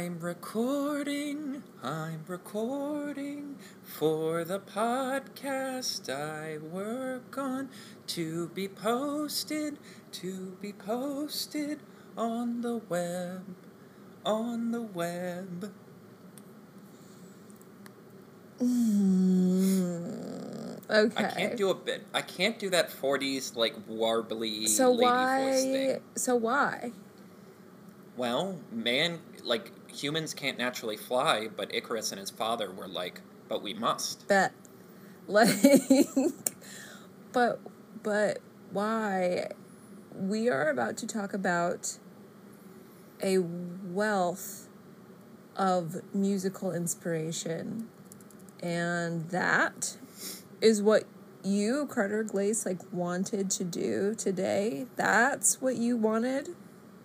I'm recording, I'm recording for the podcast I work on to be posted, to be posted on the web, on the web. Okay. I can't do a bit. I can't do that 40s like warbly so lady voice why? thing. So why? Well, man, like humans can't naturally fly, but Icarus and his father were like, but we must. Bet. Like, but but why? We are about to talk about a wealth of musical inspiration, and that is what you, Carter Glace, like wanted to do today. That's what you wanted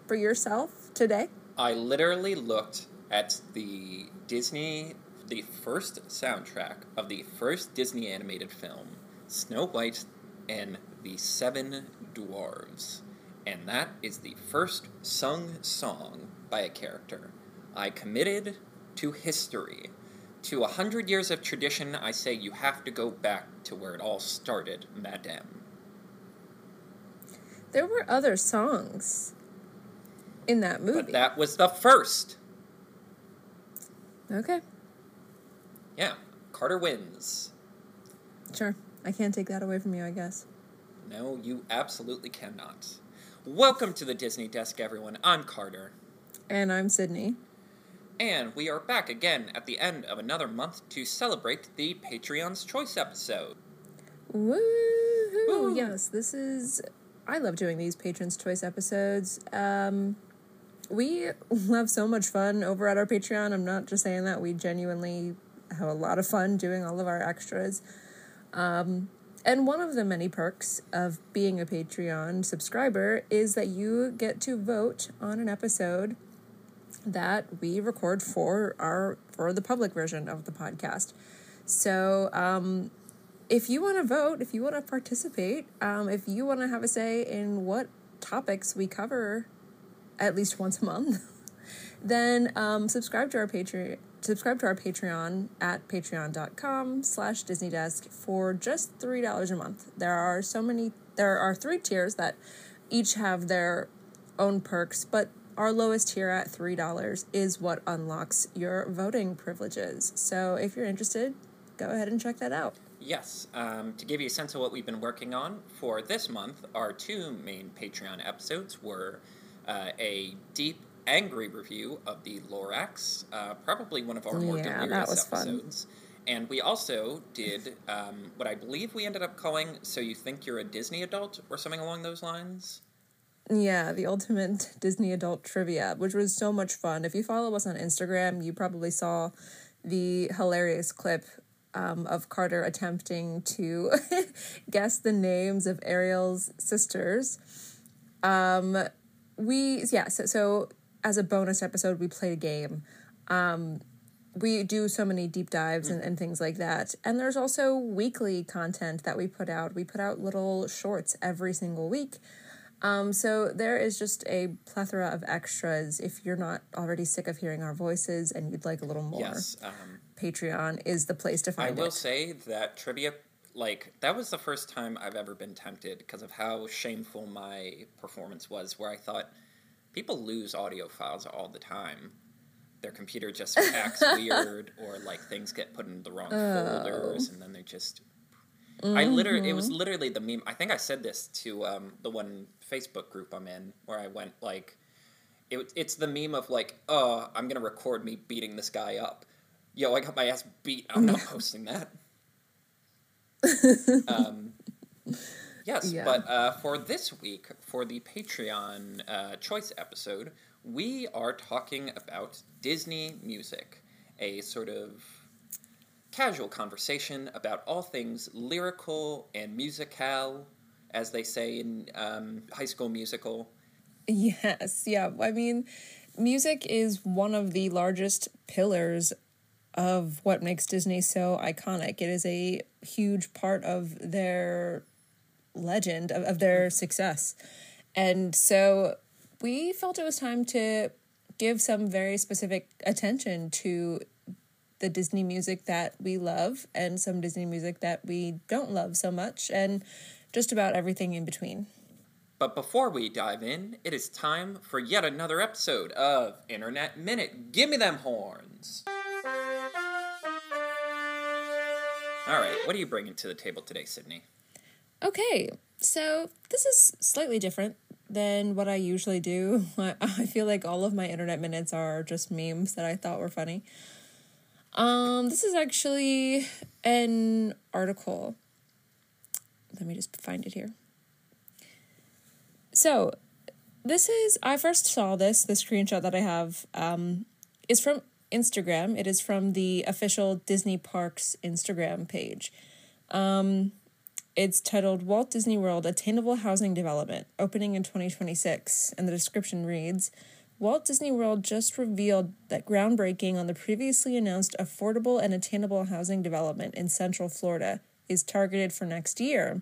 for yourself today. I literally looked at the Disney, the first soundtrack of the first Disney animated film, Snow White and the Seven Dwarves. And that is the first sung song by a character. I committed to history. To a hundred years of tradition, I say you have to go back to where it all started, madame. There were other songs in that movie. But that was the first. okay, Yeah, Carter wins. sure. I can't take that away from you, I guess. No, you absolutely cannot. Welcome to the Disney Desk, everyone. I'm Carter. And I'm Sydney. And we are back again at the end of another month to celebrate the Patreon's Choice episode. Woo! Woo. Yes, this is. I love doing these Patrons' Choice episodes. Um, we have so much fun over at our Patreon. I'm not just saying that. We genuinely have a lot of fun doing all of our extras. Um, and one of the many perks of being a Patreon subscriber is that you get to vote on an episode that we record for our for the public version of the podcast. So, um, if you want to vote, if you want to participate, um, if you want to have a say in what topics we cover at least once a month, then um, subscribe to our Patreon. Subscribe to our Patreon at patreon.com slash Disney Desk for just $3 a month. There are so many, there are three tiers that each have their own perks, but our lowest tier at $3 is what unlocks your voting privileges. So if you're interested, go ahead and check that out. Yes, um, to give you a sense of what we've been working on for this month, our two main Patreon episodes were uh, a deep, angry review of the Lorax, uh, probably one of our more Yeah, delirious was fun. episodes. And we also did um, what I believe we ended up calling So You Think You're a Disney Adult, or something along those lines. Yeah, the ultimate Disney adult trivia, which was so much fun. If you follow us on Instagram, you probably saw the hilarious clip um, of Carter attempting to guess the names of Ariel's sisters. Um, we yeah, so, so as a bonus episode, we played a game. Um, we do so many deep dives and, and things like that. And there's also weekly content that we put out. We put out little shorts every single week. Um, so there is just a plethora of extras. If you're not already sick of hearing our voices and you'd like a little more, Yes. Um, Patreon is the place to find it. I will it. say that trivia, like, that was the first time I've ever been tempted because of how shameful my performance was, where I thought people lose audio files all the time. Their computer just acts weird, or like things get put in the wrong folders, and then they just. I literally, it was literally the meme. I think I said this to um, the one Facebook group I'm in, where I went like, it, it's the meme of like, oh, I'm gonna record me beating this guy up. Yo, I got my ass beat. I'm not posting that. um, yes, Yeah. but uh, for this week, for the Patreon uh, choice episode, we are talking about Disney music, a sort of casual conversation about all things lyrical and musical, as they say in um, High School Musical. Yes, yeah. I mean, music is one of the largest pillars of what makes Disney so iconic. It is a huge part of their legend, of, of their success. And so we felt it was time to give some very specific attention to the Disney music that we love and some Disney music that we don't love so much, and just about everything in between. But before we dive in, it is time for yet another episode of Internet Minute. Give me them horns! All right, what are you bringing to the table today, Sydney? Okay, so this is slightly different than what I usually do. I feel like all of my internet minutes are just memes that I thought were funny. Um, this is actually an article. Let me just find it here. So, this is I first saw this the screenshot that I have um is from Instagram. It is from the official Disney Parks Instagram page. Um, it's titled Walt Disney World Attainable Housing Development, opening in 2026. And the description reads Walt Disney World just revealed that groundbreaking on the previously announced affordable and attainable housing development in Central Florida is targeted for next year.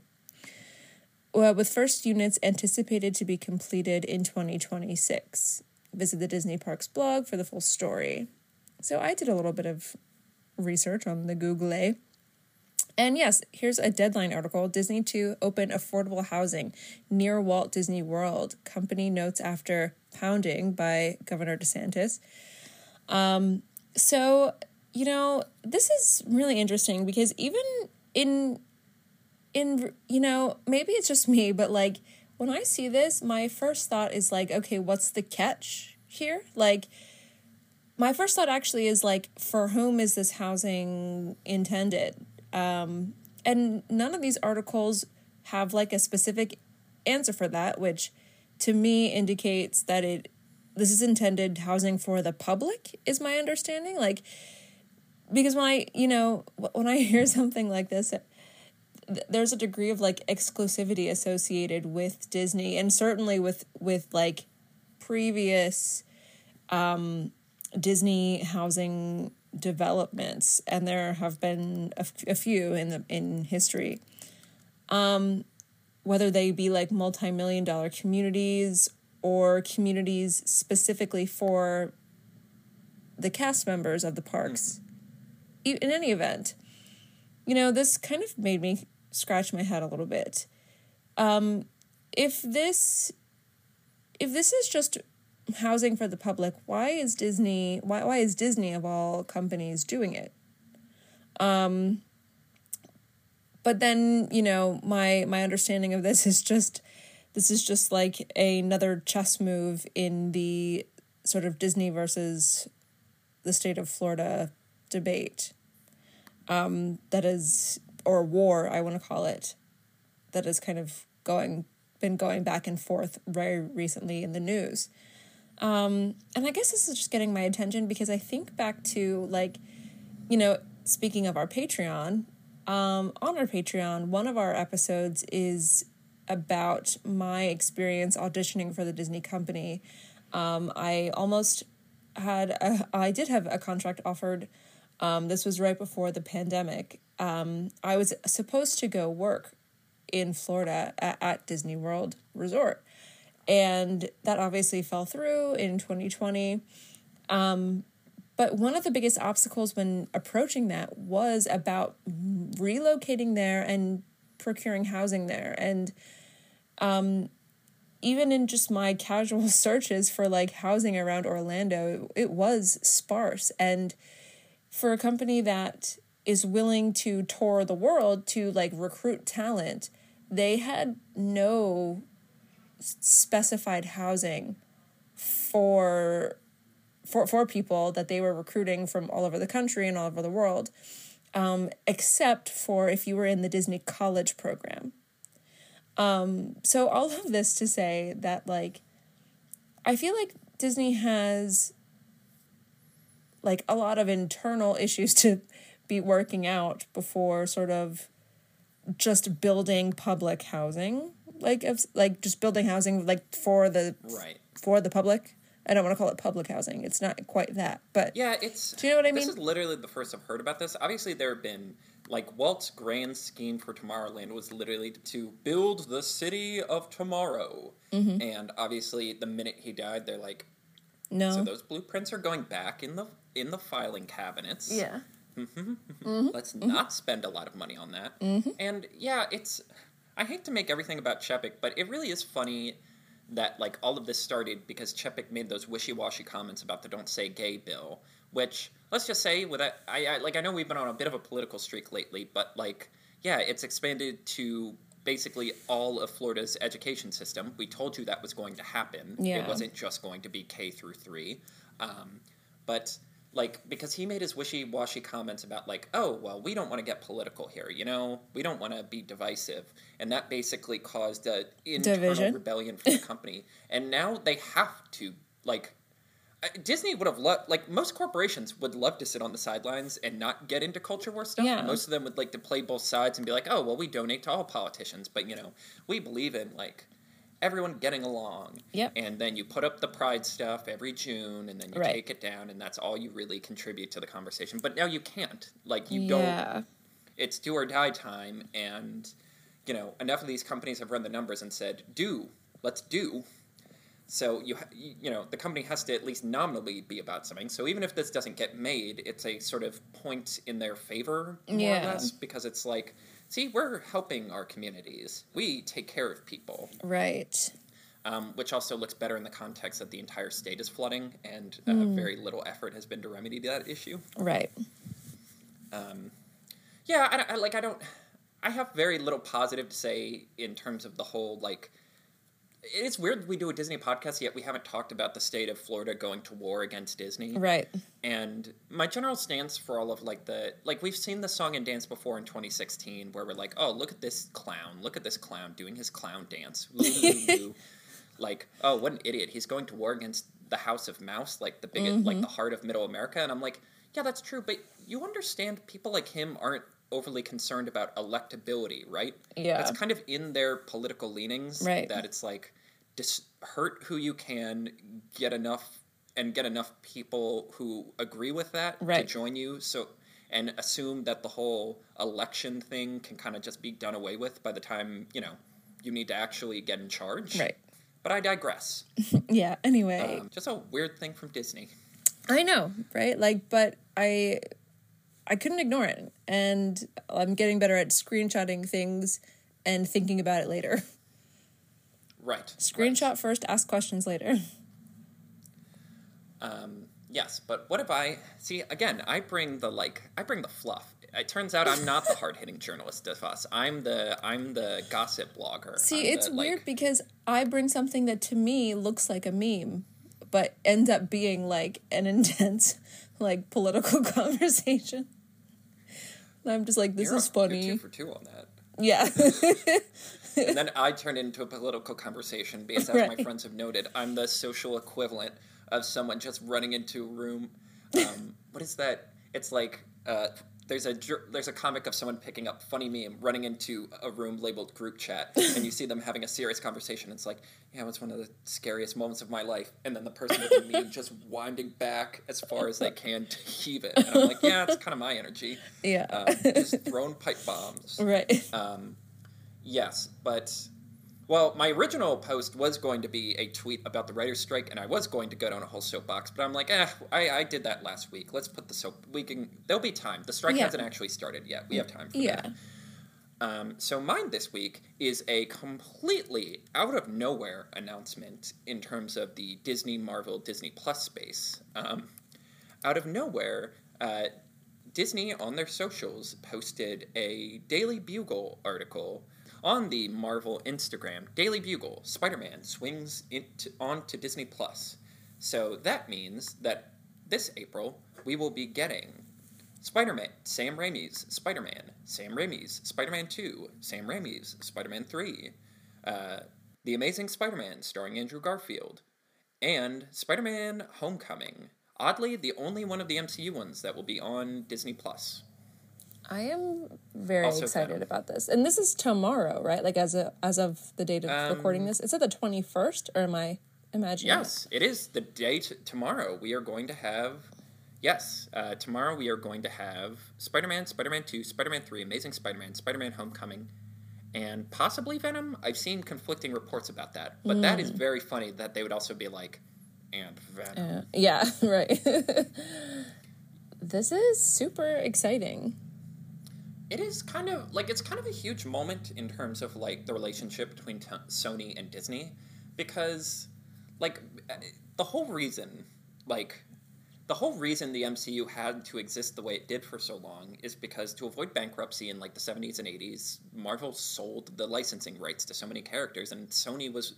Well, with first units anticipated to be completed in 2026. Visit the Disney Parks blog for the full story. So I did a little bit of research on the Google. And yes, here's a deadline article Disney to open affordable housing near Walt Disney World. Company notes after pounding by Governor DeSantis. Um, so, you know, this is really interesting because even in in you know, maybe it's just me, but like when I see this, my first thought is like, okay, what's the catch here? Like my first thought actually is like, for whom is this housing intended? Um, and none of these articles have like a specific answer for that, which to me indicates that it this is intended housing for the public is my understanding like because when i you know when i hear something like this there's a degree of like exclusivity associated with disney and certainly with with like previous um Disney housing developments, and there have been a, f- a few in the in history. Um, whether they be like multi-million dollar communities or communities specifically for the cast members of the parks. In any event, you know, this kind of made me scratch my head a little bit. Um, if this if this is just housing for the public, why is Disney why why is Disney of all companies doing it? Um but then, you know, my my understanding of this is just this is just like another chess move in the sort of Disney versus the state of Florida debate. Um that is or war, I want to call it, that is kind of going been going back and forth very recently in the news. Um, and I guess this is just getting my attention because I think back to like, you know, speaking of our Patreon, um, on our Patreon, one of our episodes is about my experience auditioning for the Disney company. Um, I almost had, a, I did have a contract offered. Um, this was right before the pandemic. Um, I was supposed to go work in Florida at, at Disney World Resort and that obviously fell through in 2020. Um, but one of the biggest obstacles when approaching that was about relocating there and procuring housing there. And um, even in just my casual searches for like housing around Orlando, it, it was sparse. And for a company that is willing to tour the world to like recruit talent, they had no specified housing for for for people that they were recruiting from all over the country and all over the world, um, except for if you were in the Disney College program. Um, so all of this to say that like, I feel like Disney has like a lot of internal issues to be working out before sort of just building public housing like of like just building housing like for the right for the public. I don't want to call it public housing. It's not quite that, but yeah, it's. Do you know what I mean? This is literally the first I've heard about this. Obviously, there have been like Walt's grand scheme for Tomorrowland was literally to build the city of tomorrow, mm-hmm. and obviously, the minute he died, they're like, No. So those blueprints are going back in the in the filing cabinets. Yeah. Mm-hmm. Let's mm-hmm. not spend a lot of money on that. Mm-hmm. And yeah, it's. I hate to make everything about Chapek, but it really is funny that like all of this started because Chapek made those wishy-washy comments about the "Don't Say Gay" bill, which let's just say with that, I, I like I know we've been on a bit of a political streak lately, but like yeah, it's expanded to basically all of Florida's education system. We told you that was going to happen. Yeah. It wasn't just going to be K through three. Um, but like because he made his wishy-washy comments about like oh well we don't want to get political here you know we don't want to be divisive and that basically caused a internal Division. rebellion for the company and now they have to like uh, Disney would have loved, like most corporations would love to sit on the sidelines and not get into culture war stuff. Yeah. Most of them would like to play both sides and be like, oh, well, we donate to all politicians, but you know, we believe in like everyone getting along. Yep. And then you put up the pride stuff every June and then you Right. take it down and that's all you really contribute to the conversation. But now you can't. Like, you yeah. don't, it's do or die time. And, you know, enough of these companies have run the numbers and said, do, let's do. So you you know the company has to at least nominally be about something. So even if this doesn't get made, it's a sort of point in their favor more Yeah. or less because it's like, see, we're helping our communities. We take care of people, Right. um, which also looks better in the context that the entire state is flooding and uh, Hmm. very little effort has been to remedy that issue. Right. Yeah, I, I like I don't. I have very little positive to say in terms of the whole like. It's weird we do a Disney podcast yet we haven't talked about the state of Florida going to war against Disney. Right. And my general stance for all of like the like we've seen the song and dance before in 2016 where we're like, oh look at this clown, look at this clown doing his clown dance. Like, oh what an idiot, he's going to war against the House of Mouse, like the biggest, like mm-hmm. the heart of Middle America. And I'm like, yeah, that's true, but you understand people like him aren't overly concerned about electability, right? Yeah. That's kind of in their political leanings Right. that it's like dis- hurt who you can, get enough and get enough people who agree with that to join you. So and assume that the whole election thing can kind of just be done away with by the time you know you need to actually get in charge. Right. But I digress. Yeah. Anyway, Um, just a weird thing from Disney. I know, right? Like, but I, I couldn't ignore it, and I'm getting better at screenshotting things and thinking about it later. Right. Screenshot first, ask questions later. Um, yes, but what if I see again? I bring the like, I bring the fluff. It turns out I'm not the hard hitting journalist of us. I'm the I'm the gossip blogger. See, I'm it's the, weird like- because I bring something that to me looks like a meme, but ends up being like an intense, like political conversation. And I'm just like, this You're is a- you're funny. two for two on that. Yeah. and then I turn it into a political conversation because, as my friends have noted, I'm the social equivalent of someone just running into a room. Um, what is that? It's like uh, there's a there's a comic of someone picking up funny meme, running into a room labeled group chat, and you see them having a serious conversation. It's like, yeah, it was one of the scariest moments of my life, and then the person with the meme just winding back as far as they can to heave it. And I'm like, yeah, it's kind of my energy. yeah. Um, just throwing pipe bombs. right. Um, yes, but well, my original post was going to be a tweet about the writers' strike, and I was going to go down a whole soapbox, but I'm like, eh, I, I did that last week. Let's put the soap. We can. There'll be time. The strike Yeah. hasn't actually started yet. We have time for yeah. that. Um, so mine this week is a completely out of nowhere announcement in terms of the Disney Marvel Disney Plus space. Um, out of nowhere, uh, Disney on their socials posted a Daily Bugle article on the Marvel Instagram. Daily Bugle, Spider Man swings into, onto Disney Plus. So that means that this April we will be getting Spider Man, Sam Raimi's Spider Man, Sam Raimi's Spider Man 2, Sam Raimi's Spider Man 3, uh, The Amazing Spider Man starring Andrew Garfield, and Spider Man Homecoming. Oddly, the only one of the MCU ones that will be on Disney Plus. I am very Also excited about this. And this is tomorrow, right? Like as a as of the date of Um, recording this. Is it the 21st or am I imagining? Yes, it is the date tomorrow. We are going to have. Yes, uh, tomorrow we are going to have Spider Man, Spider Man 2, Spider Man 3, Amazing Spider Man, Spider Man Homecoming, and possibly Venom. I've seen conflicting reports about that, but that is very funny that they would also be like, and Venom. Uh, yeah, right. this is super exciting. It is kind of like it's kind of a huge moment in terms of like the relationship between t- Sony and Disney because like the whole reason like the whole reason the MCU had to exist the way it did for so long is because to avoid bankruptcy in like the 70s and 80s, Marvel sold the licensing rights to so many characters and Sony was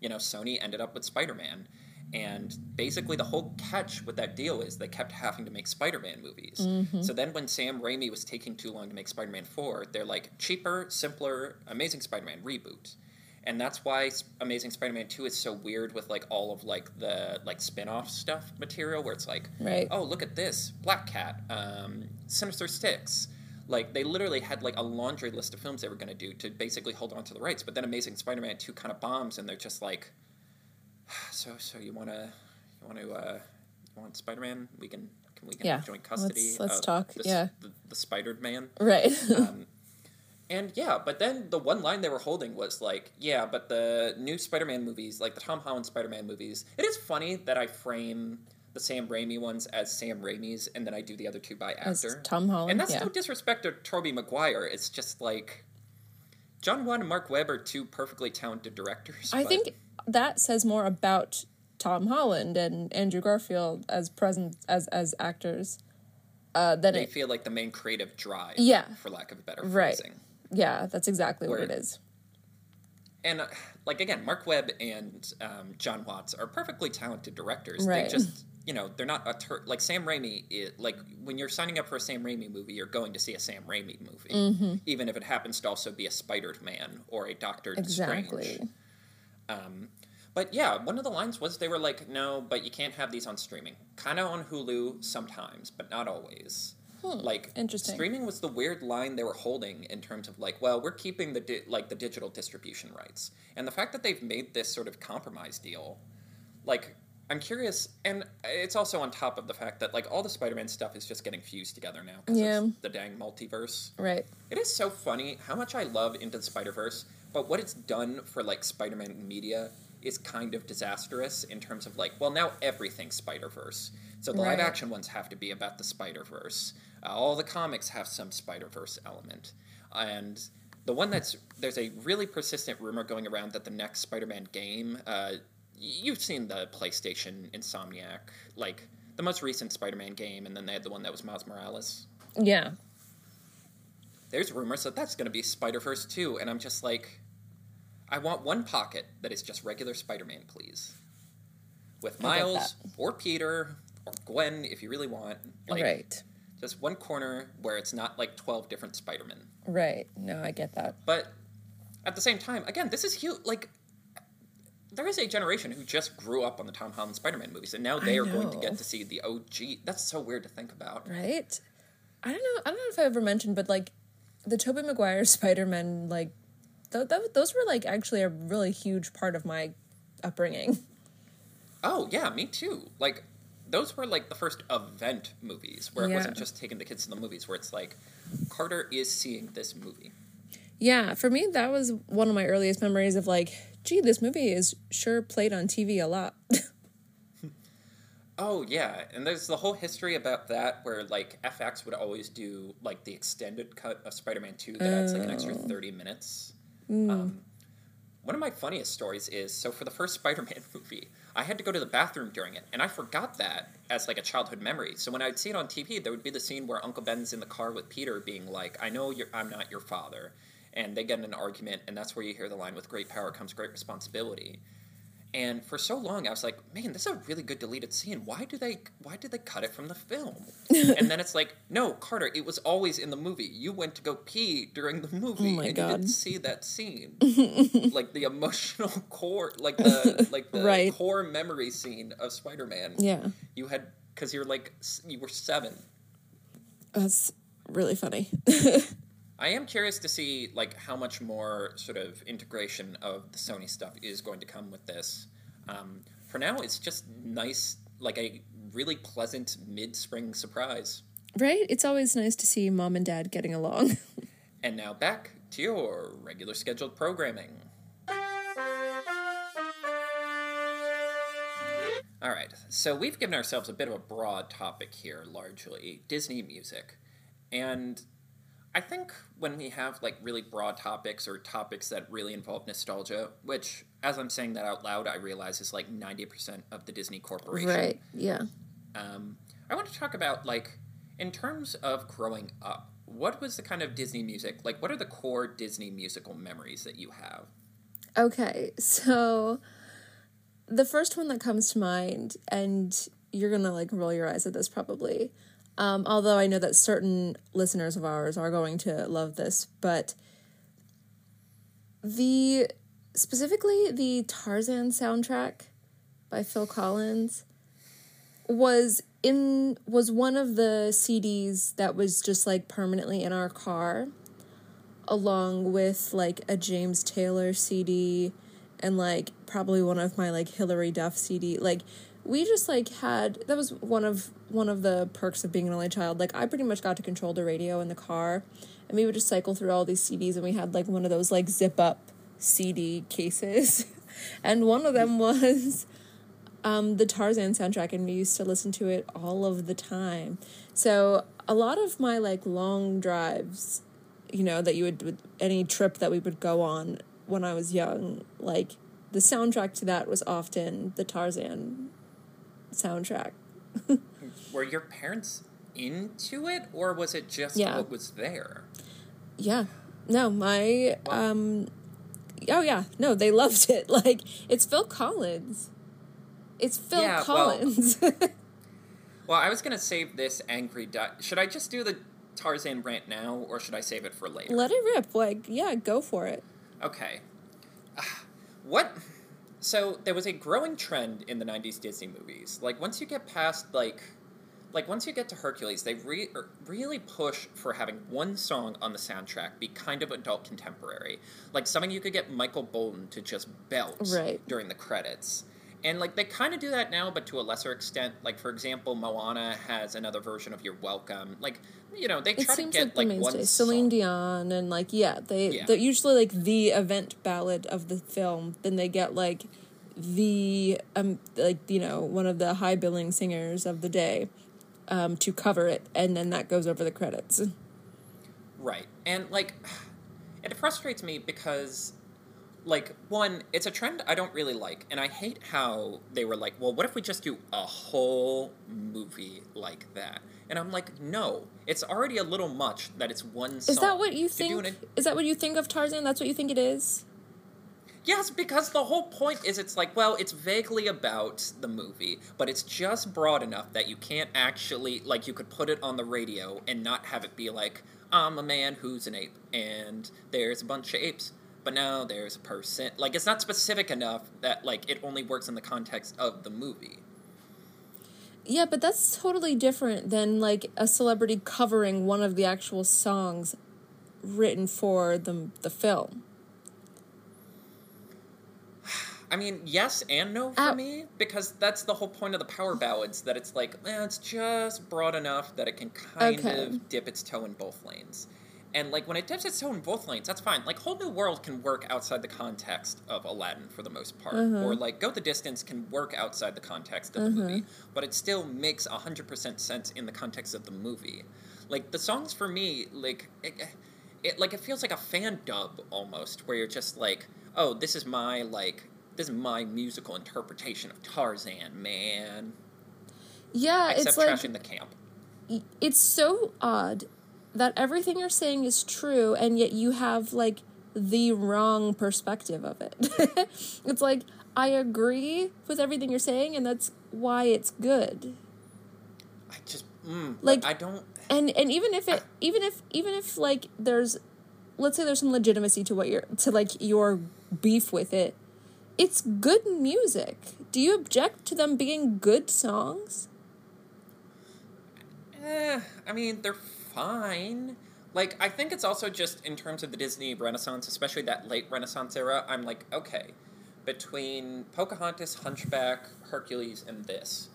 you know, Sony ended up with Spider-Man. And basically, the whole catch with that deal is they kept having to make Spider Man movies. Mm-hmm. So then, when Sam Raimi was taking too long to make Spider Man 4, they're like, cheaper, simpler, Amazing Spider Man reboot. And that's why Amazing Spider Man 2 is so weird with like all of like the like spin off stuff material where it's like, right. oh, look at this Black Cat, um, Sinister Six. Like they literally had like a laundry list of films they were going to do to basically hold on to the rights. But then Amazing Spider Man 2 kind of bombs and they're just like, so so you want to you want to uh, you want Spider Man? We can can we can yeah. joint custody. Let's, let's talk. The, yeah, the, the Spider Man. Right. um, and yeah, but then the one line they were holding was like, yeah, but the new Spider Man movies, like the Tom Holland Spider Man movies, it is funny that I frame the Sam Raimi ones as Sam Raimi's, and then I do the other two by actor. As Tom Holland, and that's yeah. no disrespect to Tobey Maguire. It's just like Jon Watts and Marc Webb are two perfectly talented directors. I but- think that says more about Tom Holland and Andrew Garfield as present as as actors uh, than they it. feel like the main creative drive. Yeah. for lack of a better Right. phrasing. Yeah, that's exactly what it is. And uh, like again, Marc Webb and um, Jon Watts are perfectly talented directors. Right. They just you know they're not a tur- like Sam Raimi. Like when you're signing up for a Sam Raimi movie, you're going to see a Sam Raimi movie, Mm-hmm. even if it happens to also be a Spider Man or a Doctor Exactly. Strange. Um, but yeah, one of the lines was they were like, "No, but you can't have these on streaming. Kind of on Hulu sometimes, but not always." Like Hmm, interesting. streaming was the weird line they were holding in terms of like, well, we're keeping the di- like the digital distribution rights, and the fact that they've made this sort of compromise deal, like. I'm curious, and it's also on top of the fact that like all the Spider-Man stuff is just getting fused together now because Yeah. of the dang multiverse. Right. It is so funny how much I love Into the Spider Verse, but what it's done for like Spider Man media is kind of disastrous in terms of like, well, now everything's Spider Verse. So the live action ones have to be about the Spider Verse. Uh, all the comics have some Spider Verse element, and the one that's there's a really persistent rumor going around that the next Spider Man game. Uh, You've seen the PlayStation Insomniac, like the most recent Spider Man game, and then they had the one that was Miles Morales Yeah. there's rumors that that's going to be Spider Verse 2, and I'm just like, I want one pocket that is just regular Spider Man, please. With I get Miles or Peter or Gwen, if you really want. Like, right. Just one corner where it's not like 12 different Spider Men. Right. No, I get that. But at the same time, again, this is huge. Like, there is a generation who just grew up on the Tom Holland Spider Man movies, and now they I are going to get to see the OG. That's so weird to think about. Right. I don't know. I don't know if I ever mentioned, but like the Tobey Maguire Spider Man, like th- th- those were like actually a really huge part of my upbringing. Oh yeah, me too. Like those were like the first event movies where it wasn't just taking the kids to the movies, where it's like Carter is seeing this movie. Yeah, for me, that was one of my earliest memories of like, gee, this movie is sure played on TV a lot. Oh yeah, and there's the whole history about that where like FX would always do like the extended cut of Spider-Man Two that adds like an extra Oh. thirty minutes. Mm. Um, one of my funniest stories is so for the first Spider-Man movie, I had to go to the bathroom during it, and I forgot that as like a childhood memory. So when I'd see it on TV, there would be the scene where Uncle Ben's in the car with Peter, being like, "I know I'm not your father," and they get in an argument, and that's where you hear the line, "With great power comes great responsibility." And for so long, I was like, "Man, this is a really good deleted scene. Why do they? Why did they cut it from the film?" and then it's like, "No, Carter, it was always in the movie. You went to go pee during the oh movie, Oh my and God. you didn't see that scene." like the emotional core, like the like the Right. core memory scene of Spider-Man. yeah, You had because you're like you were seven. that's really funny. I am curious to see like how much more sort of integration of the Sony stuff is going to come with this. Um, for now, it's just nice, like a really pleasant mid-spring surprise. right? It's always nice to see mom and dad getting along. And now back to your regular scheduled programming. All right. So we've given ourselves a bit of a broad topic here, largely Disney music. And I think when we have like really broad topics or topics that really involve nostalgia, which as I'm saying that out loud, I realize is like 90% of the Disney Corporation. Right. Yeah. Um, I want to talk about like in terms of growing up, what was the kind of Disney music? Like what are the core Disney musical memories that you have? Okay. So the first one that comes to mind, and you're gonna like roll your eyes at this probably. Um, although I know that certain listeners of ours are going to love this, but the specifically the Tarzan soundtrack by Phil Collins was in was one of the CDs that was just like permanently in our car along with like a James Taylor CD and like probably one of my like Hilary Duff CD like we just like had that was one of one of the perks of being an only child like I pretty much got to control the radio in the car and we would just cycle through all these CDs and we had like one of those like zip up CD cases and one of them was um, the Tarzan soundtrack, and we used to listen to it all of the time. So a lot of my like long drives, you know, that you would any trip that we would go on when I was young, like the soundtrack to that was often the Tarzan soundtrack. Were your parents into it, or was it just Yeah. what was there? Yeah. No, my Wow. um oh yeah, no, they loved it. Like it's Phil Collins. It's Phil Yeah, Collins. Well, I was gonna save this angry. Di- should I just do the Tarzan rant now, or should I save it for later? Let it rip. Like, yeah, go for it. Okay. Ah, What? So there was a growing trend in the '90s Disney movies. Like once you get past like, like once you get to Hercules, they re- er, really push for having one song on the soundtrack be kind of adult contemporary, like something you could get Michael Bolton to just belt Right. during the credits. And like they kind of do that now, but to a lesser extent. Like for example, Moana has another version of "You're Welcome." Like you know they It try to get like the like, mainstay. one Celine. Dion and like yeah, they Yeah. they're usually like the event ballad of the film. Then they get like the um like you know one of the high billing singers of the day um to cover it, and then that goes over the credits. Right. And like it frustrates me because like one, it's a trend I don't really like and I hate how they were like, "Well, what if we just do a whole movie like that?" And I'm like, "No, it's already a little much that it's one song." Is that what you think? an- Is that what you think of Tarzan? That's what you think it is? Yes, because the whole point is it's like, well, it's vaguely about the movie, but it's just broad enough that you can't actually, like, you could put it on the radio and not have it be like, I'm a man who's an ape, and there's a bunch of apes, but now there's a person. Like, it's not specific enough that, like, it only works in the context of the movie. Yeah, but that's totally different than like a celebrity covering one of the actual songs written for the the film. I mean, yes and no for me, because that's the whole point of the power ballads, that it's like, eh, it's just broad enough that it can kind Okay. of dip its toe in both lanes. And like when it dips its toe in both lanes, that's fine. Like Whole New World can work outside the context of Aladdin for the most part, mm-hmm. or like Go the Distance can work outside the context of the mm-hmm. movie, but it still makes hundred percent sense in the context of the movie. Like the songs for me, like it, it like it feels like a fan dub almost, where you're just like, oh, this is my like this is my musical interpretation of Tarzan, man. Yeah, Except it's like trashing the camp. it's so odd that everything you're saying is true and yet you have like the wrong perspective of it. it's like I agree with everything you're saying and that's why it's good. I just mm, Like- I don't. And and even if it even if even if like there's let's say there's some legitimacy to what you're to like your beef with it. It's good music. Do you object to them being good songs? Eh, I mean, they're fine. Like, I think it's also just in terms of the Disney Renaissance, especially that late Renaissance era. I'm like, okay, between Pocahontas, Hunchback, Hercules, and this,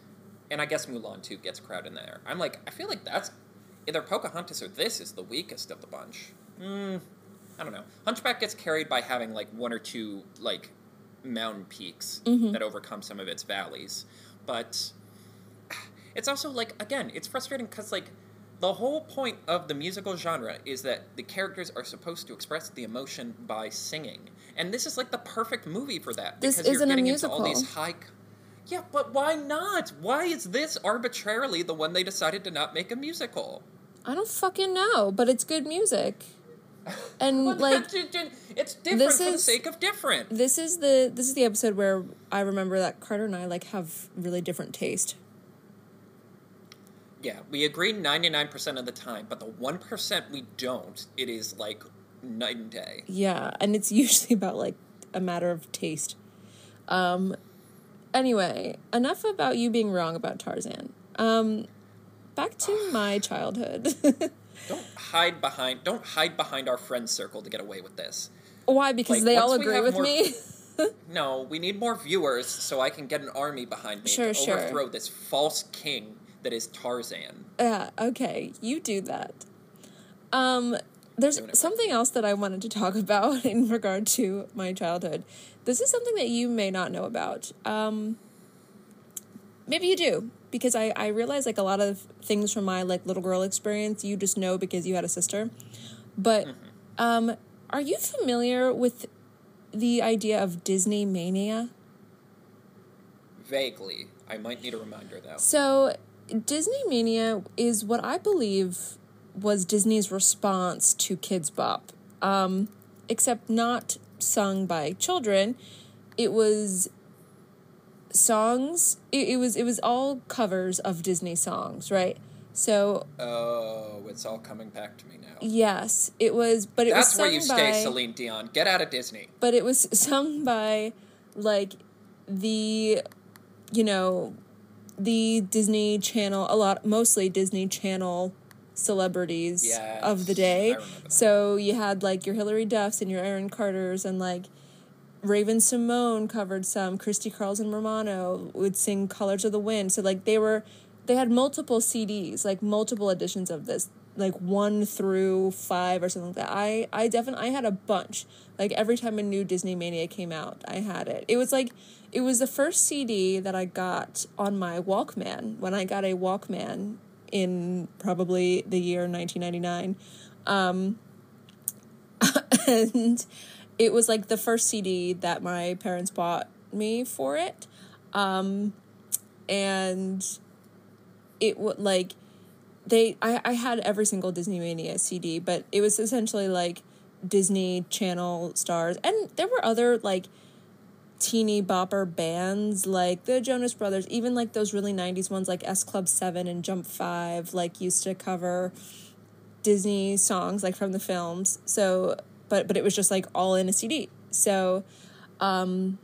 and I guess Mulan too gets crowded in there. I'm like, I feel like that's either Pocahontas or this is the weakest of the bunch. Hmm. I don't know. Hunchback gets carried by having like one or two like mountain peaks that overcome some of its valleys. but it's also like again, it's frustrating because like the whole point of the musical genre is that the characters are supposed to express the emotion by singing, and this is like the perfect movie for that. This because isn't a you're getting musical. Into all these high. Yeah, but why not? Why is this arbitrarily the one they decided to not make a musical? I don't fucking know, but it's good music. And Well, like it's different this for the is- sake of different. this is the this is the episode where I remember that Carter and I like have really different taste. Yeah, we agree 99% of the time, but the 1% we don't, it is like night and day. Yeah, and it's usually about like a matter of taste. Um anyway, enough about you being wrong about Tarzan. Um back to my childhood. Don't hide behind don't hide behind our friend circle to get away with this. Why? Because Like, they all agree with more- me. No, we need more viewers so I can get an army behind me Sure, to sure. overthrow this false king that is Tarzan. Yeah, okay, you do that. Um, there's something else that I wanted to talk about in regard to my childhood. This is something that you may not know about. Um, maybe you do, because I, I realize like a lot of things from my like little girl experience you just know because you had a sister. But um, are you familiar with the idea of Disney mania? Vaguely. I might need a reminder though. So, Disney Mania is what I believe was Disney's response to Kidz Bop, um, except not sung by children. It was songs. It, it was it was all covers of Disney songs, right? So Oh, it's all coming back to me now. yes, it was. But it That's was sung where you by. stay, Celine Dion. Get out of Disney. but it was sung by like the you know the disney channel a lot mostly disney channel celebrities Yes, of the day. So you had like your hilary duffs and your aaron carters and like raven simone covered some christy carlson romano would sing colors of the wind. So like they were they had multiple cds like multiple editions of this like one through five or something like that. I i definitely i had a bunch. Like every time a new disney mania came out i had it. It was like it was the first cd that i got on my walkman when i got a walkman in probably the year 1999 um and it was like the first cd that my parents bought me for it. Um and it would like they I, I had every single disney mania cd but it was essentially like disney channel stars. And there were other like teeny bopper bands like the jonas brothers even like those really 90s ones like s club 7 and jump 5 like used to cover disney songs like from the films. So but but it was just like all in a cd so um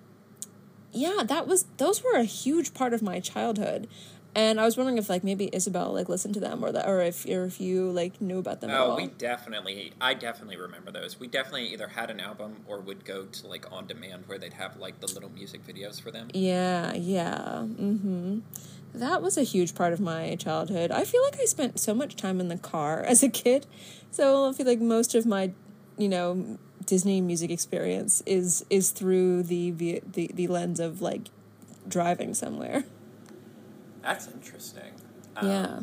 yeah that was those were a huge part of my childhood and i was wondering if like maybe isabel like listened to them or that or if or if you like knew about them at Oh, we definitely, I definitely remember those. We definitely either had an album or would go to like on demand where they'd have like the little music videos for them. Yeah, yeah. Mm-hmm. That was a huge part of my childhood. I feel like I spent so much time in the car as a kid. So I feel like most of my, you know, Disney music experience is is through the the the, the lens of like driving somewhere. That's interesting. Um, yeah.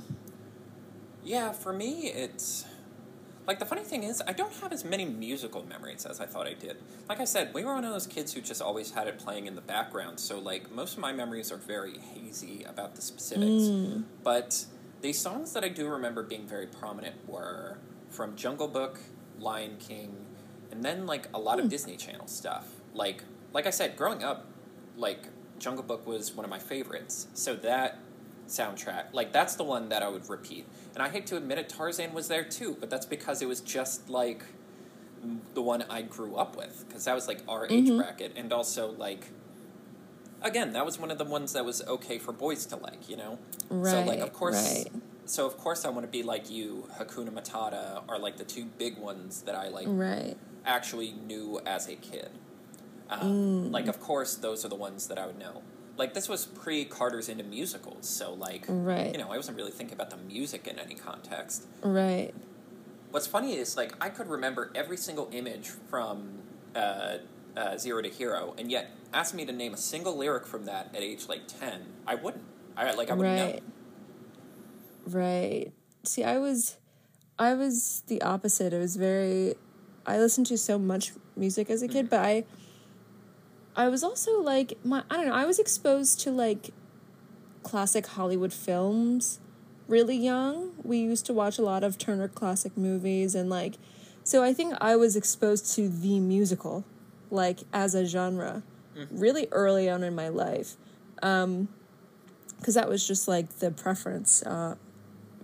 Yeah, for me, it's like the funny thing is, I don't have as many musical memories as I thought I did. Like I said, we were one of those kids who just always had it playing in the background, so like most of my memories are very hazy about the specifics. But the songs that I do remember being very prominent were from Jungle Book, Lion King, and then like a lot of Disney Channel stuff. Like like I said, growing up, like Jungle Book was one of my favorites. So that soundtrack, like that's the one that I would repeat. And I hate to admit it, Tarzan was there too, but that's because it was just like the one I grew up with because that was like our age bracket, and also like again, that was one of the ones that was okay for boys to like, you know. Right. so like, of course, right. so of course, I want to be like you. Hakuna Matata are like the two big ones that I like Right. actually knew as a kid. Mm. Um, Like, of course, those are the ones that I would know. Like, this was pre Carter's into musicals, so like, Right. you know, I wasn't really thinking about the music in any context. Right. What's funny is like I could remember every single image from uh, uh, Zero to Hero, and yet asked me to name a single lyric from that at age like ten, I wouldn't. I like I wouldn't right. know. Right. See, I was, I was the opposite. It was very, I listened to so much music as a kid, but I, I was also like my I don't know. I was exposed to like classic Hollywood films really young. We used to watch a lot of Turner classic movies and like so I think I was exposed to the musical like as a genre really early on in my life. Um cuz that was just like the preference uh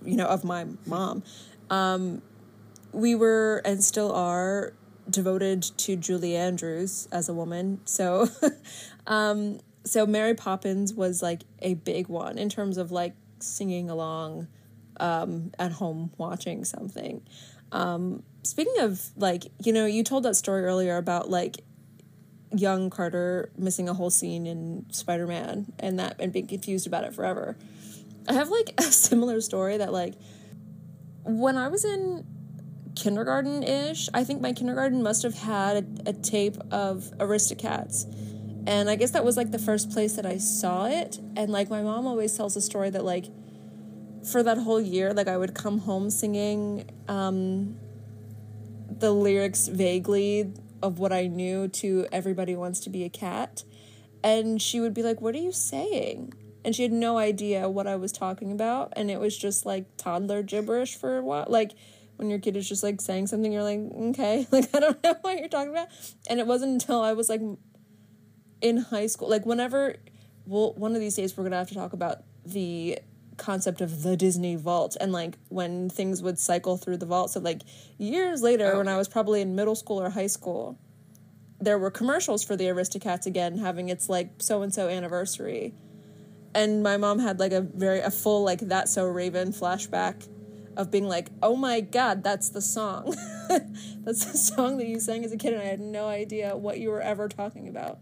you know of my mom. Um we were and still are devoted to Julie Andrews as a woman. So um so Mary Poppins was like a big one in terms of like singing along um, at home watching something. Um, speaking of like, you know, you told that story earlier about like young Carter missing a whole scene in Spider Man and that and being confused about it forever. I have like a similar story that like when I was in kindergarten ish, I think my kindergarten must have had a, a tape of Aristocats and I guess that was like the first place that I saw it. And like my mom always tells the story that like for that whole year, like I would come home singing um, the lyrics vaguely of what I knew to Everybody Wants to Be a Cat. And she would be like, What are you saying? And she had no idea what I was talking about. And it was just like toddler gibberish for a while. Like, when your kid is just like saying something, you're like, okay, like I don't know what you're talking about. And it wasn't until I was like in high school like whenever well one of these days we're gonna have to talk about the concept of the disney vault and like when things would cycle through the vault. So like years later oh. when i was probably in middle school or high school there were commercials for the aristocats again having its like so and so anniversary. And my mom had like a very a full like That's So Raven flashback of being like oh my god that's the song. That's the song that you sang as a kid and i had no idea what you were ever talking about.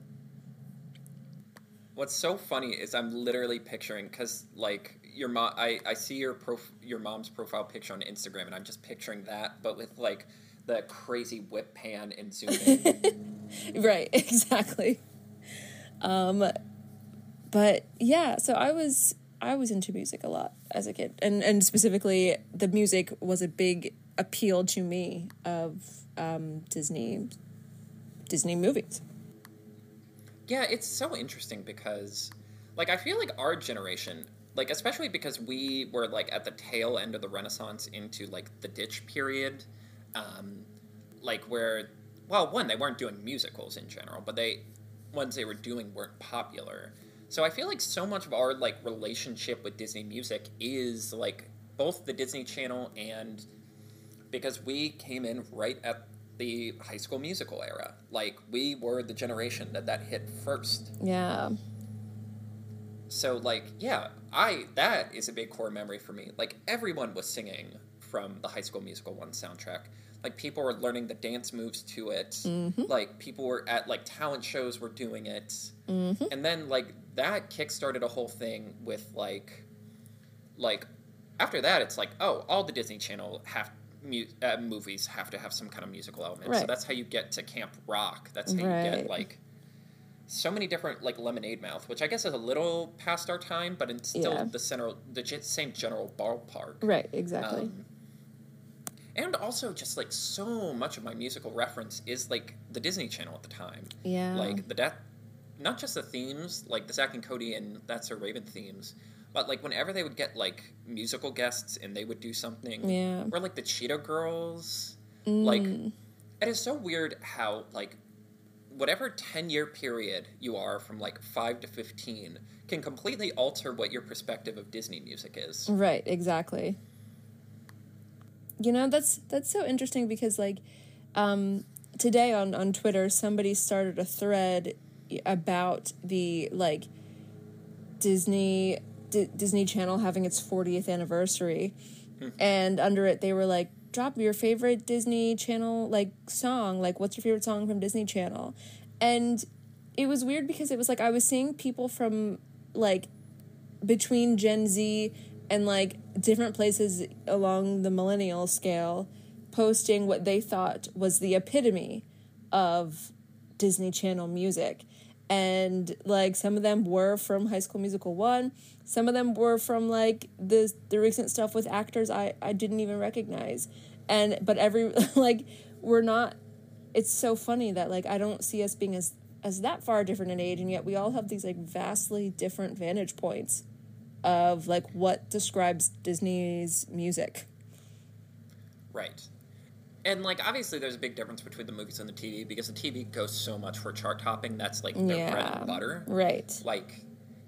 What's so funny is I'm literally picturing because like your mom, I, I see your prof- your mom's profile picture on Instagram, and I'm just picturing that, but with like the crazy whip pan and zoom in. right exactly. Um but yeah so i was i was into music a lot as a kid and and specifically the music was a big appeal to me of um disney disney movies yeah, it's so interesting because, like, I feel like our generation, like, especially because we were like at the tail end of the Renaissance into like the ditch period, um, like where, well, one they weren't doing musicals in general, but they ones they were doing weren't popular. So I feel like so much of our like relationship with Disney music is like both the Disney Channel and because we came in right at the high school musical era. Like we were the generation that that hit first. yeah So like yeah, I that is a big core memory for me. Like everyone was singing from the High School Musical one soundtrack. Like people were learning the dance moves to it. Like people were at like talent shows were doing it. And then like that kickstarted a whole thing with like like after that it's like oh all the Disney Channel have mu- uh, movies have to have some kind of musical element. So that's how you get to Camp Rock. That's how you get like so many different like Lemonade Mouth, which I guess is a little past our time, but it's still Yeah. the center, the same general ballpark. right exactly Um, and also, just like so much of my musical reference is like the Disney Channel at the time. yeah Like the death, not just the themes, like the Zack and Cody and That's So Raven themes, but like whenever they would get like musical guests and they would do something, Yeah. or like the Cheetah Girls, Mm. like it is so weird how like whatever 10 year period you are from like 5 to 15 can completely alter what your perspective of Disney music is. Right, exactly. You know, that's that's so interesting because like um today on on Twitter somebody started a thread about the like Disney D- Disney Channel having its 40th anniversary. And under it they were like drop your favorite Disney Channel like song like what's your favorite song from Disney Channel? And it was weird because it was like I was seeing people from like between Gen Z and like different places along the millennial scale posting what they thought was the epitome of Disney Channel music. And like some of them were from High School Musical 1, some of them were from like the the recent stuff with actors I I didn't even recognize. And but every like we're not it's so funny that like I don't see us being as as that far different in age and yet we all have these like vastly different vantage points of like what describes Disney's music. Right. And like obviously there's a big difference between the movies and the TV because the TV goes so much for chart topping that's like their bread and butter. Right. Like,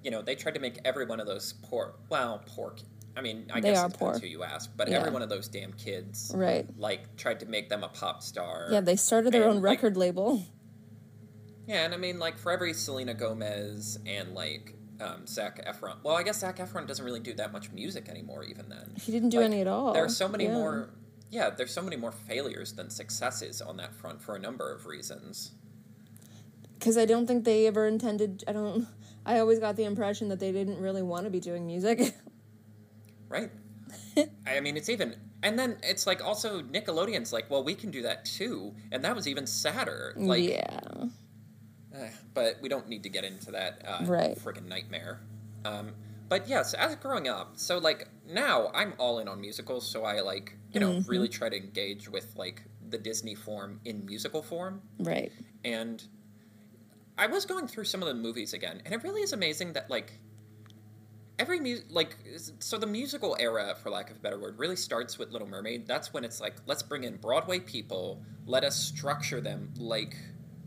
you know, they tried to make every one of those poor well, pork I mean, I They guess it depends poor. who you ask, but Yeah. every one of those damn kids Right. like tried to make them a pop star. Yeah, they started their And, own like- record label. Yeah, and I mean, like for every Selena Gomez and like um, Zach Efron. Well, I guess Zach Efron doesn't really do that much music anymore. Even then, He didn't do Like, any at all. There are so many Yeah. more. Yeah, there's so many more failures than successes on that front for a number of reasons. because I don't think they ever intended. I don't. I always got the impression that they didn't really want to be doing music. Right. I mean, it's even. And then it's like also Nickelodeon's like, well, we can do that too, and that was even sadder. Like, yeah, but we don't need to get into that uh, Right. friggin' nightmare. Um, but yes, as growing up, so like now I'm all in on musicals, so I like you know Mm-hmm. really try to engage with like the Disney form in musical form, right. and I was going through some of the movies again, and it really is amazing that like every like so the musical era for lack of a better word really starts with little mermaid that's when it's like let's bring in broadway people let us structure them like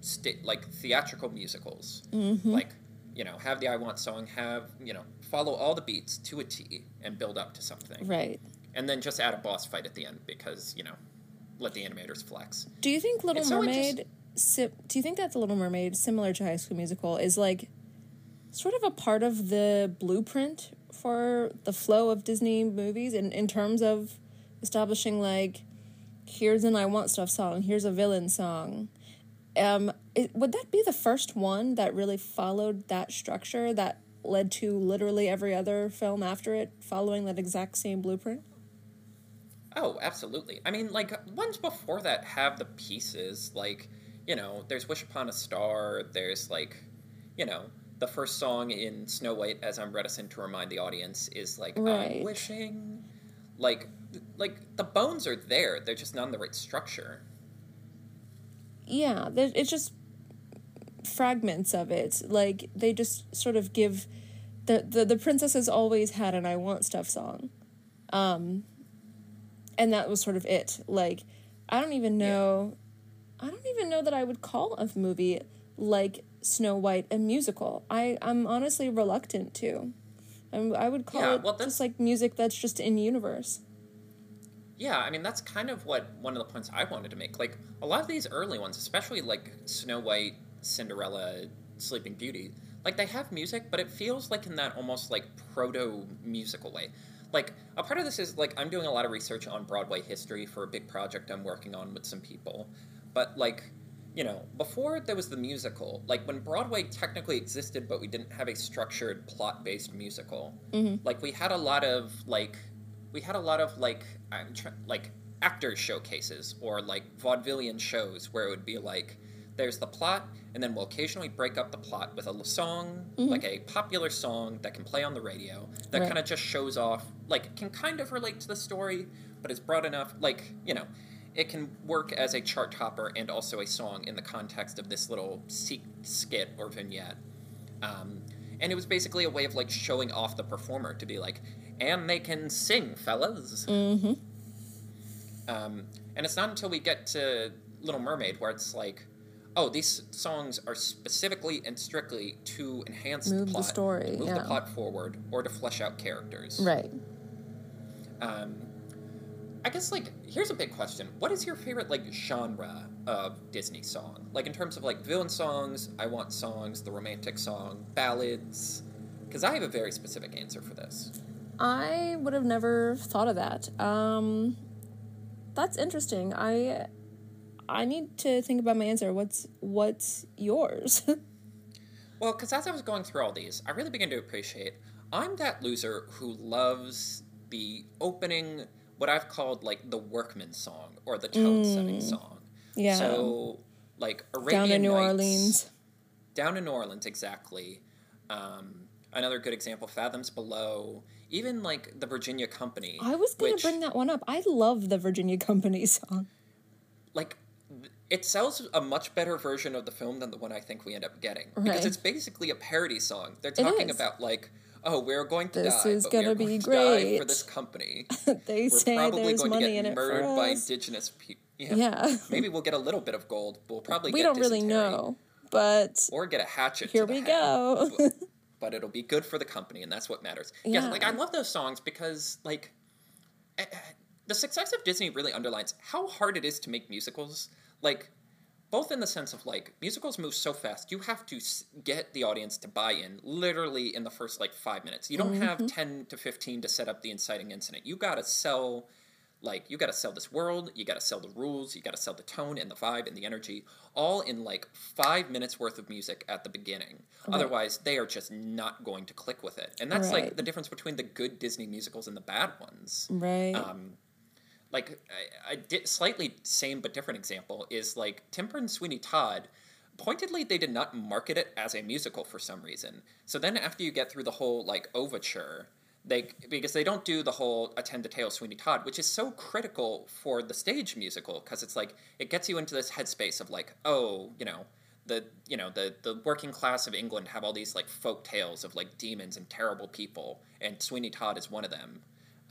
sta- like theatrical musicals mm-hmm. like you know have the i want song have you know follow all the beats to a t and build up to something Right. and then just add a boss fight at the end because you know let the animators flex Do you think Little so Mermaid? Si- do you think that the Little Mermaid, similar to High School Musical, is like sort of a part of the blueprint for the flow of Disney movies in in terms of establishing like here's an I Want Stuff song, here's a villain song. Um, it, would that be the first one that really followed that structure that led to literally every other film after it following that exact same blueprint? Oh, absolutely. I mean, like ones before that have the pieces. Like, you know, there's "Wish Upon a Star." There's like, you know, the first song in Snow White, as I'm reticent to remind the audience, is like Right. "I'm wishing." Like, like the bones are there. They're just not in the right structure. Yeah there- it's just fragments of it. Like they just sort of give the the, the princess has always had an i want stuff song. Um and that was sort of it. Like i don't even know i don't even know that i would call a movie like snow white a musical. I i'm honestly reluctant to. I'm, i would call Yeah, it well, just like music that's just in universe Yeah, I mean that's kind of what one of the points I wanted to make. Like a lot of these early ones, especially like Snow White, Cinderella, Sleeping Beauty, like they have music, but it feels like in that almost like proto musical way. Like a part of this is like I'm doing a lot of research on Broadway history for a big project I'm working on with some people. But like, you know, before there was the musical, like when Broadway technically existed but we didn't have a structured plot-based musical. Mm-hmm. Like we had a lot of like we had a lot of like like actors showcases or like vaudevillian shows where it would be like there's the plot and then we'll occasionally break up the plot with a song like a popular song that can play on the radio that Right. kind of just shows off like can kind of relate to the story but is broad enough like you know it can work as a chart topper and also a song in the context of this little skit or vignette um, and it was basically a way of like showing off the performer to be like, and they can sing, fellas. mm-hmm Um, and it's not until we get to Little Mermaid where it's like, oh, these songs are specifically and strictly to enhance Move the the plot, story, to move yeah. the plot forward, or to flesh out characters. right Um, I guess like here's a big question: What is your favorite like genre of Disney song? Like in terms of like villain songs, I want songs, the romantic song, ballads. Because I have a very specific answer for this. I would have never thought of that. Um, that's interesting. I I need to think about my answer. What's what's yours? Well, because as I was going through all these, I really began to appreciate I'm that loser who loves the opening, what I've called like the workman song or the tone setting song. Yeah. So, like Arabian Down in New Nights- Orleans. Down in New Orleans, exactly. Um, another good example, Fathoms Below. Even like the Virginia Company. I was gonna bring that one up. I love the Virginia Company song. like it sells a much better version of the film than the one I think we end up getting Right. because it's basically a parody song. They're talking about like, oh, we're going to This die, is but we gonna be going to die for this company. they We're say probably there's going to money get in it murdered by us. indigenous people. Yeah. Yeah. Maybe we'll get a little bit of gold. We'll probably we don't really dysentery, know, but or get a hatchet. here to we head. go. But, it'll be good for the company, and that's what matters. Yeah, like I love those songs because like eh, eh, the success of Disney really underlines how hard it is to make musicals. Like both in the sense of like musicals move so fast, you have to get the audience to buy in literally in the first like five minutes. You don't have ten to fifteen to set up the inciting incident. You gotta sell. Like you got to sell this world, you got to sell the rules, you got to sell the tone and the vibe and the energy, all in like five minutes worth of music at the beginning. Otherwise, they are just not going to click with it, and that's like the difference between the good Disney musicals and the bad ones. right. Um, like I, I did slightly same but different example is like Tim Burton Sweeney Todd. Pointedly, they did not market it as a musical for some reason. So then, after you get through the whole like overture, they because they don't do the whole attend to tale Sweeney Todd, which is so critical for the stage musical because it's like it gets you into this headspace of like, oh, you know, the you know the the working class of England have all these like folk tales of like demons and terrible people, and Sweeney Todd is one of them.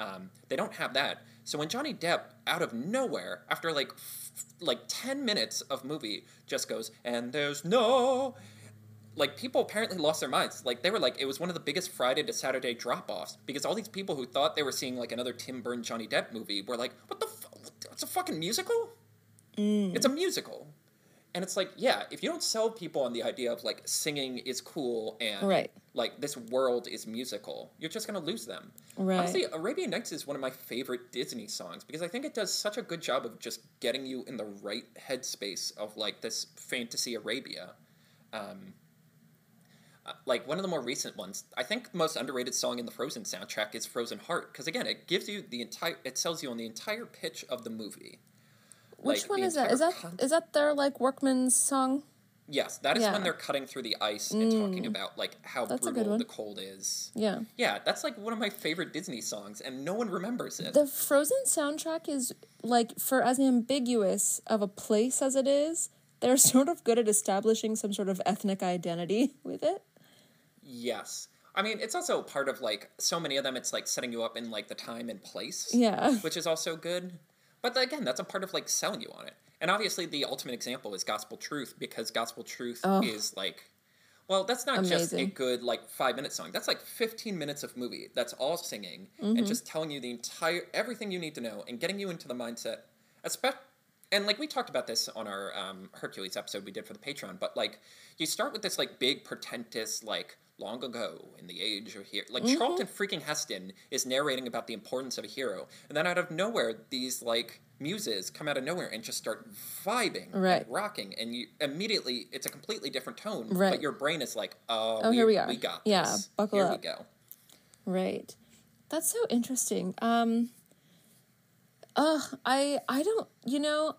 Um, they don't have that. So when Johnny Depp, out of nowhere, after like f- like ten minutes of movie, just goes and there's no, like people apparently lost their minds. Like they were like it was one of the biggest Friday to Saturday drop offs because all these people who thought they were seeing like another Tim Burton Johnny Depp movie were like, what the? F- it's a fucking musical. It's a musical. And it's like, yeah, if you don't sell people on the idea of like singing is cool and Right. like this world is musical, you're just gonna lose them. Right. Honestly, Arabian Nights is one of my favorite Disney songs because I think it does such a good job of just getting you in the right headspace of like this fantasy Arabia. Um, uh, like one of the more recent ones, I think the most underrated song in the Frozen soundtrack is "Frozen Heart" because again, it gives you the entire, it sells you on the entire pitch of the movie. Which like, one is that? Is that con- is that their like workman's song? Yes, that is Yeah. Mm. when they're cutting through the ice and talking about like how That's brutal the cold is. Yeah. Yeah, that's like one of my favorite Disney songs, and no one remembers it. The Frozen soundtrack is like for as ambiguous of a place as it is, they're sort of good at establishing some sort of ethnic identity with it. Yes, I mean it's also part of like so many of them. It's like setting you up in like the time and place, Yeah. which is also good. But again, that's a part of like selling you on it. And obviously, the ultimate example is Gospel Truth because Gospel Truth Oh. is like. Well, that's not just a good like five minute song. That's like fifteen minutes of movie. That's all singing Mm-hmm. and just telling you the entire everything you need to know and getting you into the mindset. Especially, and like we talked about this on our um, Hercules episode we did for the Patreon. But like, you start with this like big pretentious like long ago in the age of here like Mm-hmm. Charlton freaking Heston is narrating about the importance of a hero, and then out of nowhere these like muses come out of nowhere and just start vibing Right. and rocking, and you immediately it's a completely different tone. Right. But your brain is like, oh, Oh, here we are. We got Yeah, this. buckle here up. we go. Right. That's so interesting. Um uh I I don't you know,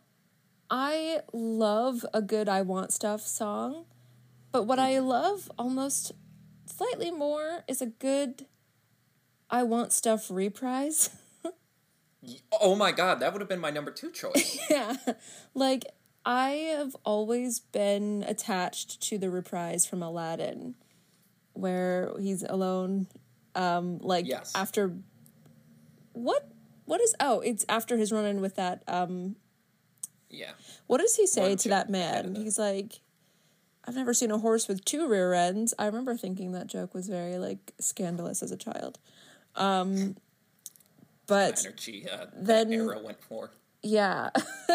I love a good I want stuff song, but what I love almost slightly more is a good I want stuff reprise. Oh my god, that would have been my number two choice. yeah. Like I have always been attached to the reprise from Aladdin where he's alone um like Yes. after what what is oh it's after his run in with that um yeah. what does he say One to chick that man he's like i've never seen a horse with two rear ends i remember thinking that joke was very like scandalous as a child um but Energy uh, then- era went for. yeah.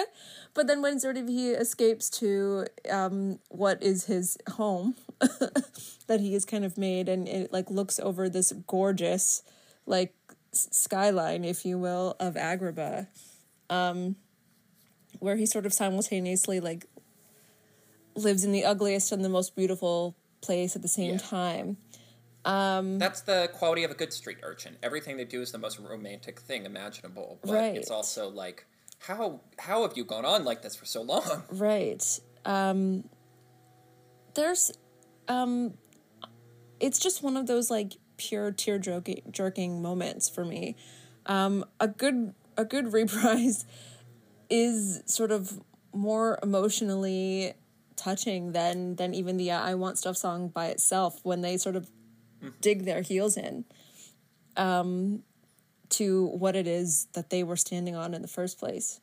but then when sort of he escapes to um, what is his home that he has kind of made and it like looks over this gorgeous like s- skyline, if you will, of Agrabah, um, where he sort of simultaneously like lives in the ugliest and the most beautiful place at the same Yeah. time. That's the quality of a good street urchin. Everything they do is the most romantic thing imaginable. But Right. it's also like, how how have you gone on like this for so long? Right. Um, there's, um, it's just one of those like pure tear jerking, jerking moments for me. Um, a good a good reprise is sort of more emotionally touching than than even the uh, I Want Stuff song by itself when they sort of dig their heels in um, to what it is that they were standing on in the first place.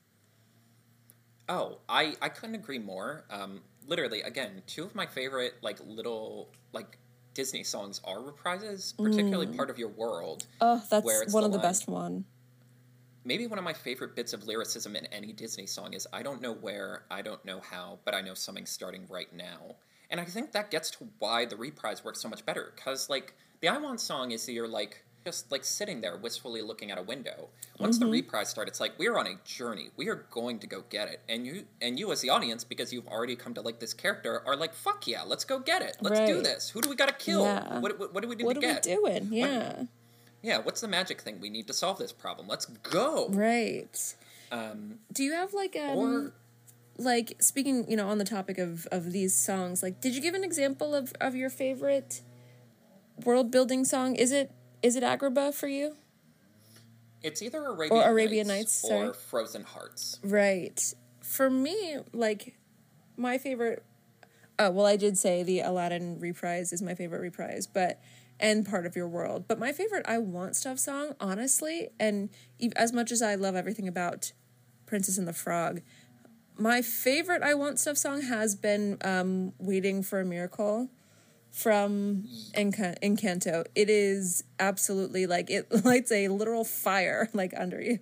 Oh, I I couldn't agree more. Um, literally, again, two of my favorite like little like Disney songs are reprises, particularly "Part of Your World." Oh, that's where one of the line- best one. Maybe one of my favorite bits of lyricism in any Disney song is "I don't know where, I don't know how, but I know something's starting right now." And I think that gets to why the reprise works so much better. Because like the "I Want" song is you're like just like sitting there wistfully looking out a window. Once the mm-hmm. reprise starts, it's like we're on a journey. We are going to go get it. And you and you as the audience, because you've already come to like this character, are like, "Fuck yeah, let's go get it. Let's do this. Who do we got to kill? Yeah. What, what what do we need What to are we doing? Yeah, Yeah, what's the magic thing? We need to solve this problem. Let's go. right. Um, Do you have like um or like speaking, you know, on the topic of of these songs, like did you give an example of of your favorite world building song? Is it is it Agrabah for you? it's either Arabian, Arabian Nights, Nights, or Frozen Hearts. Right. For me, like my favorite Oh, well I did say the Aladdin reprise is my favorite reprise, but and part of your world. But my favorite I Want Stuff song, honestly, and as much as I love everything about Princess and the Frog, my favorite I Want Stuff song has been um, Waiting for a Miracle from Enca- Encanto. It is absolutely like it lights a literal fire like under you.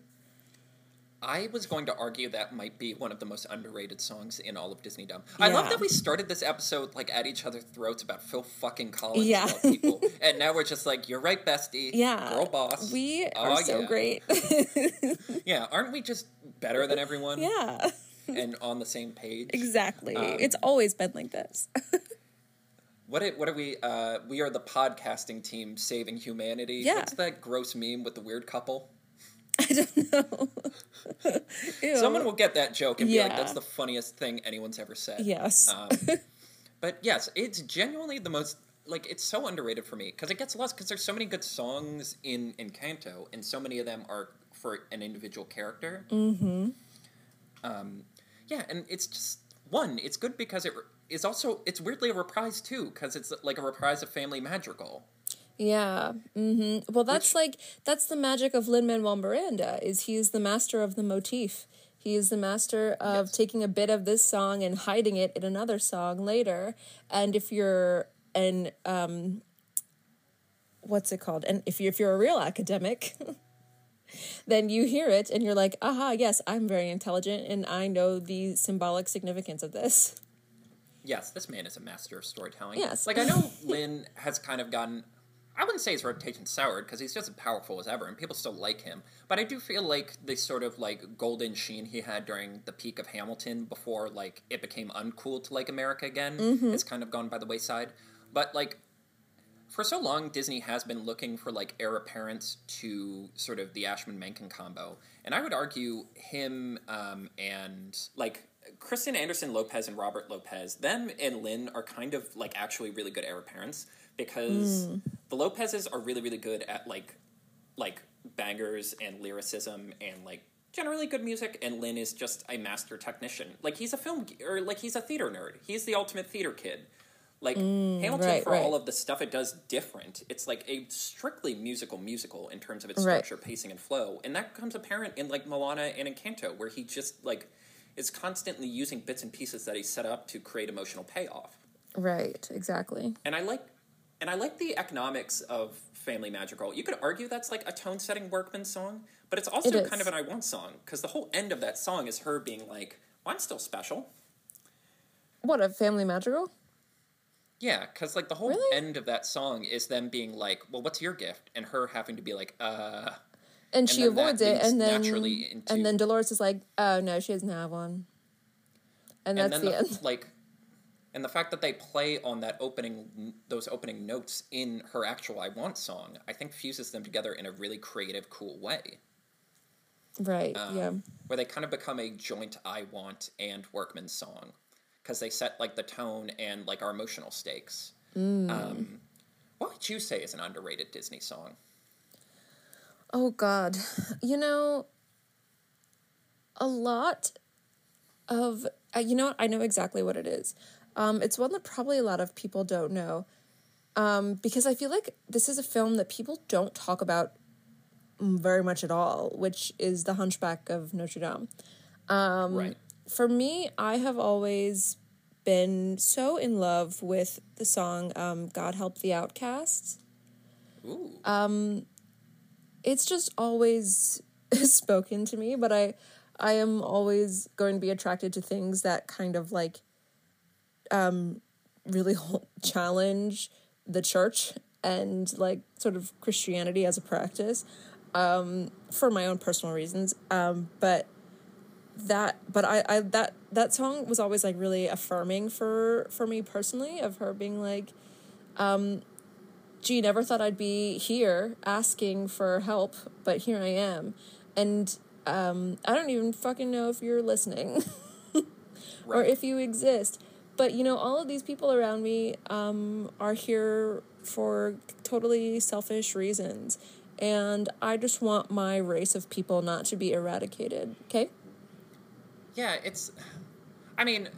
I was going to argue that might be one of the most underrated songs in all of Disneydom. I love that we started this episode like at each other's throats about Phil fucking Collins Yeah. people, and now we're just like, "You're right, bestie. Yeah. girl boss. We Oh, are so yeah. great. Yeah, aren't we just better than everyone? yeah, and on the same page. exactly. Um, it's always been like this. What it, what are we? Uh, we are the podcasting team saving humanity. Yeah. What's that gross meme with the weird couple? I don't know. Someone will get that joke and be like, "That's the funniest thing anyone's ever said." Yes. Um, but yes, it's genuinely the most like it's so underrated for me because it gets lost because there's so many good songs in Encanto and so many of them are for an individual character. Mm-hmm. Um, yeah, and it's just one. It's good because it is also it's weirdly a reprise too because it's like a reprise of Family Madrigal. Yeah. hmm Well, that's like that's the magic of Lin Manuel Miranda. Is he is the master of the motif. He is the master of Yes. taking a bit of this song and hiding it in another song later. And if you're an um, what's it called? And if you if you're a real academic. Then you hear it and you're like, aha, yes, I'm very intelligent and I know the symbolic significance of this. Yes, this man is a master of storytelling. Yes. Like, I know Lin has kind of gotten. I wouldn't say his reputation soured because he's just as powerful as ever and people still like him. But I do feel like the sort of like golden sheen he had during the peak of Hamilton before like it became uncool to like America again has kind of gone by the wayside. But like for so long, Disney has been looking for like heir apparents to sort of the Ashman Menken combo, and I would argue him um, and like Kristen Anderson Lopez and Robert Lopez, them and Lin are kind of like actually really good heir apparents because the Lopezes are really really good at like like bangers and lyricism and like generally good music and Lin is just a master technician. Like he's a film or like he's a theater nerd. He's the ultimate theater kid. Like mm, Hamilton right, for all of the stuff it does different. It's like a strictly musical musical in terms of its Right. structure, pacing, and flow. And that becomes apparent in like Moana and Encanto, where he just like is constantly using bits and pieces that he set up to create emotional payoff. Right, exactly. And I like and I like the economics of Family Madrigal. You could argue that's like a tone setting workman song, but it's also It kind of an I want song because the whole end of that song is her being like, well, I'm still special. What, a family madrigal? Yeah, because like the whole Really? end of that song is them being like, well, what's your gift? And her having to be like, uh. And, she then avoids it, and then naturally into- and then Dolores is like, "Oh no, she doesn't have one," and and that's then the, the, end. like and the fact that they play on that opening those opening notes in her actual i want song i think fuses them together in a really creative cool way Right? um, yeah. where they kind of become a joint i want and workman song because they set like the tone and like our emotional stakes. Um, what would you say is an underrated Disney song? Oh God, you know, a lot of uh, you know what I know exactly what it is. Um, it's one that probably a lot of people don't know, um, because I feel like this is a film that people don't talk about very much at all, which is The Hunchback of Notre Dame. Um, right. For me, I have always been so in love with the song um, "God Help the Outcasts." Ooh. Um, it's just always spoken to me but i i am always going to be attracted to things that kind of like um really challenge the church and like sort of christianity as a practice um for my own personal reasons um but that but I, I that that song was always like really affirming for for me personally of her being like gee, never thought I'd be here asking for help, but here I am. And um, I don't even fucking know if you're listening or if you exist. But you know, all of these people around me um, are here for totally selfish reasons. And I just want my race of people not to be eradicated. Okay? Yeah, it's. I mean,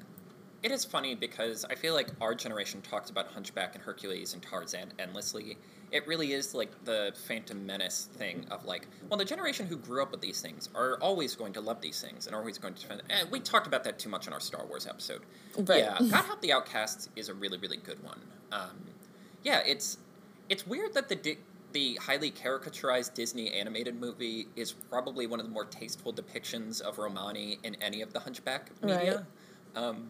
it is funny because I feel like our generation talks about Hunchback and Hercules and Tarzan endlessly. It really is like the Phantom Menace thing of like, well, the generation who grew up with these things are always going to love these things and are always going to defend. Eh, we talked about that too much in our Star Wars episode. Right. Yeah, God Help the Outcasts is a really, really good one. Um, yeah, it's it's weird that the di- the highly caricaturized Disney animated movie is probably one of the more tasteful depictions of Romani in any of the Hunchback media. Um,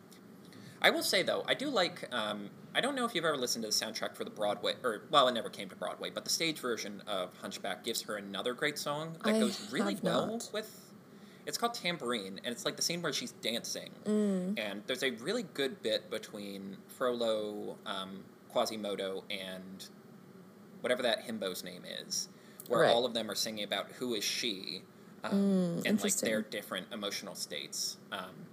I will say though, I do like. Um, I don't know if you've ever listened to the soundtrack for the Broadway, or well, it never came to Broadway, but the stage version of Hunchback gives her another great song that I goes really well not. with. It's called Tambourine, and it's like the scene where she's dancing, Mm. and there's a really good bit between Frollo, um, Quasimodo, and whatever that himbo's name is, where Right. all of them are singing about who is she, um, and like their different emotional states. Um,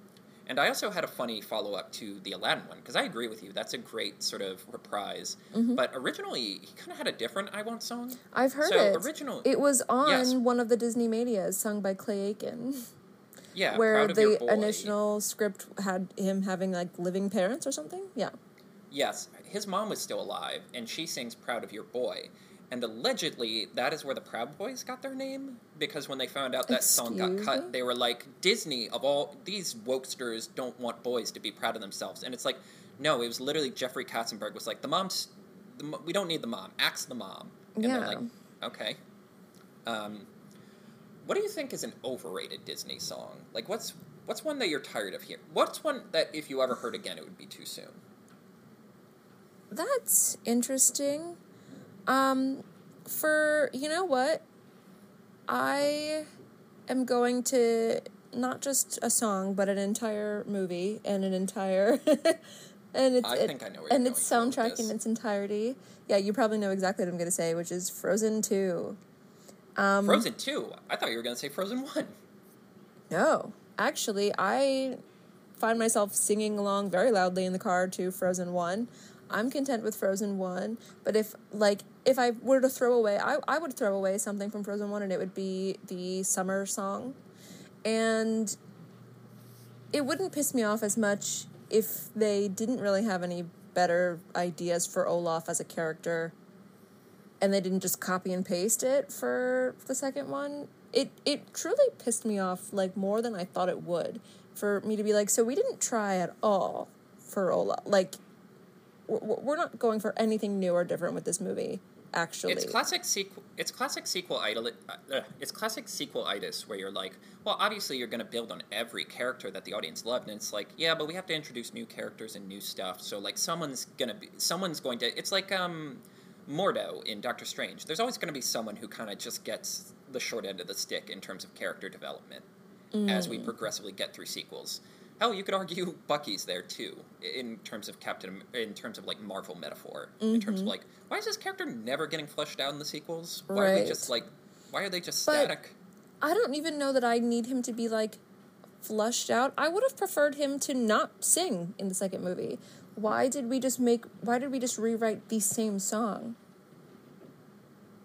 and I also had a funny follow up to the Aladdin one because I agree with you. That's a great sort of reprise. Mm-hmm. But originally, he kind of had a different I Want song. I've heard So, it. original- It was on Yes. one of the Disney Medias, sung by Clay Aiken. Yeah, where Proud of Your the initial script had him having like living parents or something. Yeah. Yes, his mom was still alive, and she sings "Proud of Your Boy." And allegedly, that is where the Proud Boys got their name because when they found out that song got cut, they were like, "Disney of all these wokesters don't want boys to be proud of themselves." And it's like, no, it was literally Jeffrey Katzenberg was like, "The mom's, the, we don't need the mom. Axe the mom." And Yeah. they're like, "Okay." Um, what do you think is an overrated Disney song? Like, what's what's one that you're tired of hearing? What's one that if you ever heard again, it would be too soon? That's interesting. Um, for you know what, I am going to not just a song, but an entire movie and an entire and it's I it- think I know where and its soundtrack in its entirety. Yeah, you probably know exactly what I'm going to say, which is Frozen Two. Um, Frozen 2. I thought you were going to say Frozen 1. No, actually, I find myself singing along very loudly in the car to Frozen 1. I'm content with Frozen 1, but if like if I were to throw away, I I would throw away something from Frozen 1 and it would be the summer song. And it wouldn't piss me off as much if they didn't really have any better ideas for Olaf as a character and they didn't just copy and paste it for the second one. It it truly pissed me off like more than I thought it would for me to be like, so we didn't try at all for Olaf. Like, we're, we're not going for anything new or different with this movie. Actually, It's classic sequel. It's classic sequel idol. Uh, it's classic sequel sequelitis where you're like, well, obviously you're going to build on every character that the audience loved, and it's like, yeah, but we have to introduce new characters and new stuff. So like, someone's gonna be, someone's going to. It's like um, Mordo in Doctor Strange. There's always going to be someone who kind of just gets the short end of the stick in terms of character development as we progressively get through sequels. Hell, you could argue Bucky's there too, in terms of Captain, in terms of like Marvel metaphor, in terms of mm-hmm. like, why is this character never getting fleshed out in the sequels? Why are they just like, why are they just But- static? I don't even know that I need him to be like flushed out. I would have preferred him to not sing in the second movie. Why did we just make why did we just rewrite the same song?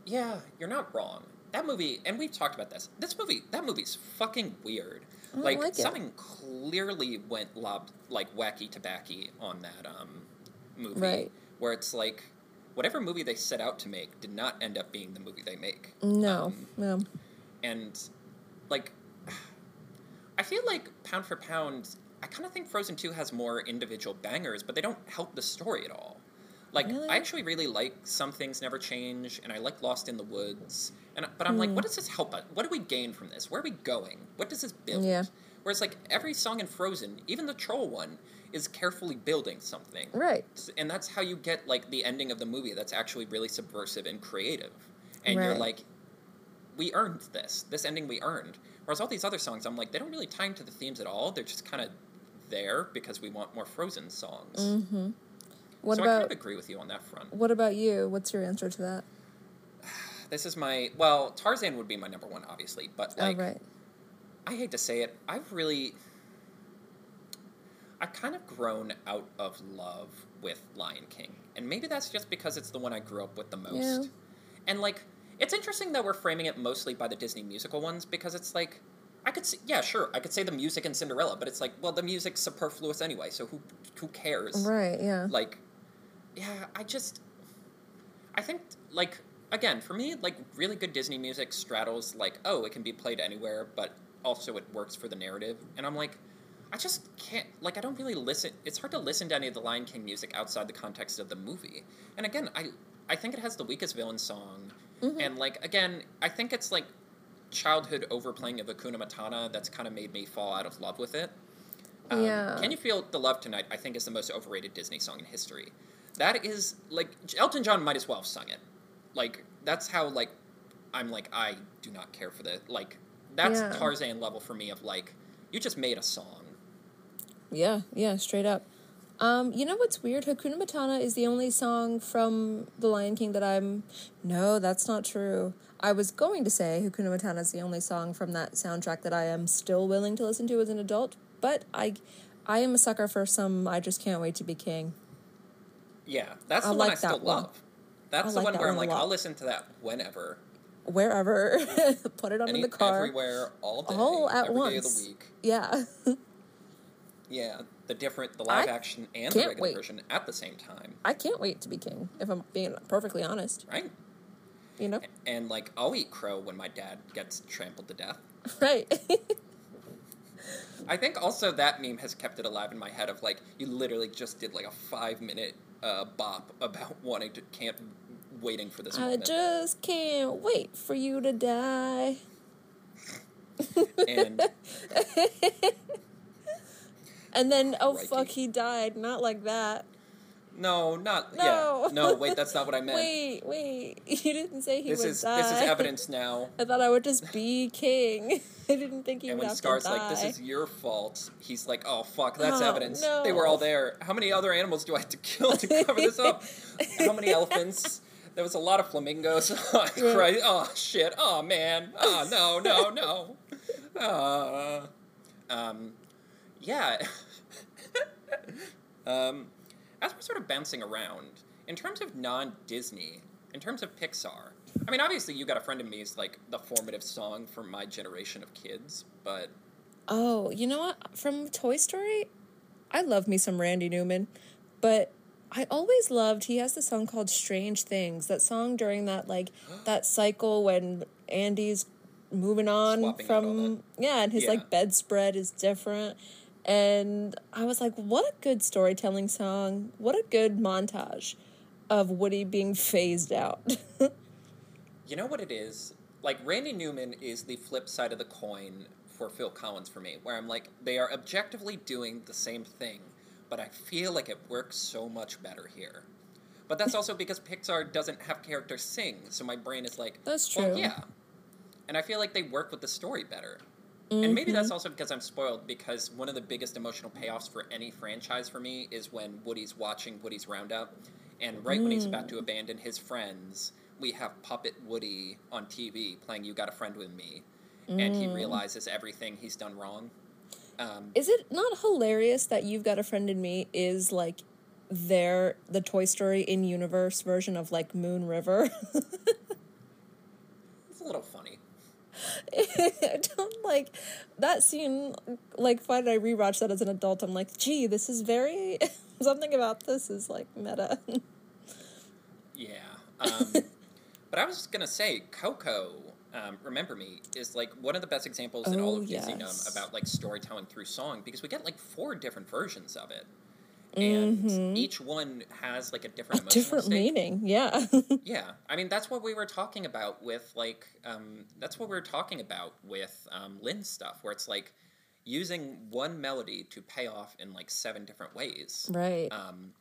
Yeah, you're not wrong. That movie, and we've talked about this. This movie, that movie's fucking weird. Don't Like, like something clearly went lob like wacky tobacco on that um movie. Right. Where it's like whatever movie they set out to make did not end up being the movie they make. No. Um, no. and like I feel like pound for pound, I kind of think Frozen 2 has more individual bangers, but they don't help the story at all. Like Really? I actually really like Some Things Never Change and I like Lost in the Woods. And but I'm Hmm. like what does this help us? What do we gain from this? Where are we going? What does this build? Yeah. Whereas like every song in Frozen, even the troll one is carefully building something. Right. And that's how you get like the ending of the movie that's actually really subversive and creative. And you're like we earned this. This ending we earned. Whereas all these other songs, I'm like, they don't really tie into the themes at all. They're just kind of there because we want more Frozen songs. Mm-hmm. What so I kind about of agree with you on that front. what about you? What's your answer to that? This is my well, Tarzan would be my number one, obviously, but oh, like, oh right. I hate to say it, I've really, I've kind of grown out of love with Lion King, and maybe that's just because it's the one I grew up with the most. Yeah. And like, it's interesting that we're framing it mostly by the Disney musical ones because it's like, I could see, yeah, sure, I could say the music in Cinderella, but it's like, well, the music's superfluous anyway, so who who cares? Right, yeah. Like, yeah, I just, I think like again for me, like really good Disney music straddles like, oh, it can be played anywhere, but also it works for the narrative, and I'm like. I just can't like I don't really listen it's hard to listen to any of the Lion King music outside the context of the movie. And again, I I think it has the weakest villain song. Mm-hmm. And like again, I think it's like childhood overplaying of Hakuna Matata that's kind of made me fall out of love with it. Um, Yeah. Can You Feel the Love Tonight, I think is the most overrated Disney song in history. That is like Elton John might as well have sung it. Like that's how like I'm like I do not care for the like that's Yeah. Tarzan level for me of like you just made a song. Yeah, yeah, straight up. Um, you know what's weird? Hakuna Matata is the only song from The Lion King that I'm. No, that's not true. I was going to say Hakuna Matata is the only song from that soundtrack that I am still willing to listen to as an adult, but I, I am a sucker for some. I just can't wait to be king. Yeah, that's I the one like I still one. love. That's I the like one that where I'm like. I'll listen to that whenever, Wherever, put it on any, in the car. everywhere, all day, All at every day of once. the week. Yeah, Yeah, the different, the live I action and the regular wait. version at the same time, I can't wait to be king. If I'm being perfectly honest, right? you know, And like, I'll eat crow when my dad gets trampled to death. right? I think also that meme has kept it alive in my head of like, you literally just did like a five minute uh, bop about wanting to, can't, waiting for this I moment. just can't wait for you to die. And And then, oh Crikey. fuck, he died. Not like that. No, not, No. yeah. No, wait, that's not what I meant. Wait, wait. You didn't say he this would is, die. this is evidence now. I thought I would just be king. I didn't think he And would when have Scar's to die. like, "This is your fault," he's like, "Oh fuck, that's Oh, evidence. no. They were all there. How many other animals do I have to kill to cover this up? How many elephants? There was a lot of flamingos. Oh. Christ. oh shit. Oh man. Oh no, no, no. Uh, um, yeah. um, as we're sort of bouncing around, in terms of non-Disney, in terms of Pixar, I mean, obviously, "You Got a Friend in Me" is like the formative song for my generation of kids, but Oh, you know what? From Toy Story, I love me some Randy Newman, but I always loved he has the song called Strange Things. That song during that like that cycle when Andy's moving on Swapping from yeah, and his Yeah. like bedspread is different. And I was like, what a good storytelling song. What a good montage of Woody being phased out. You know what it is? Like Randy Newman is the flip side of the coin for Phil Collins for me, where I'm like, they are objectively doing the same thing, but I feel like it works so much better here. But that's also because Pixar doesn't have characters sing, so my brain is like, That's Well, true. yeah. And I feel like they work with the story better. And maybe mm-hmm. that's also because I'm spoiled, because one of the biggest emotional payoffs for any franchise for me is when Woody's watching Woody's Roundup, and right when he's about to mm. abandon his friends, we have Puppet Woody on TV playing You Got a Friend with Me, and he mm. realizes everything he's done wrong. Um, Is it not hilarious that you've got a friend in me is like their the Toy Story in universe version of like Moon River? it's a little funny. I don't like that scene. Like, why did I rewatch that as an adult? I'm like, gee, this is very something about this is like meta. Yeah. Um, but I was just gonna say, Coco, um, Remember Me, is like one of the best examples in all Oh, of Disneydom yes. about like storytelling through song because we get like four different versions of it, and each one has like a different emotional Mm-hmm. Different stake. meaning, yeah. Yeah, I mean that's what we were talking about with like um, that's what we were talking about with um, Lin's stuff, where it's like using one melody to pay off in like seven different ways. right. Um,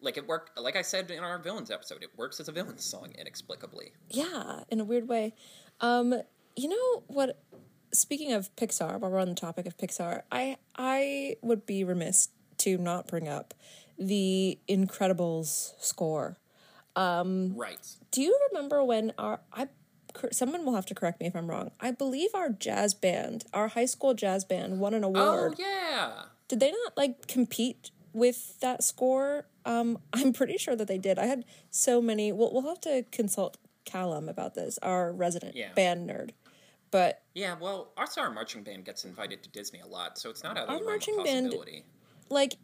like it worked, like I said in our villains episode, it works as a villain song inexplicably. yeah, in a weird way. Um, you know what? Speaking of Pixar, while we're on the topic of Pixar, I I would be remiss to not bring up the Incredibles score. Right. Do you remember when our I someone will have to correct me if I'm wrong. I believe our jazz band, our high school jazz band won an award. Oh yeah. Did they not like compete with that score? Um I'm pretty sure that they did. I had so many well we'll have to consult Callum about this, our resident Yeah. band nerd. But Yeah, well, our our marching band gets invited to Disney a lot, so it's not out of Our the realm of marching band-. Like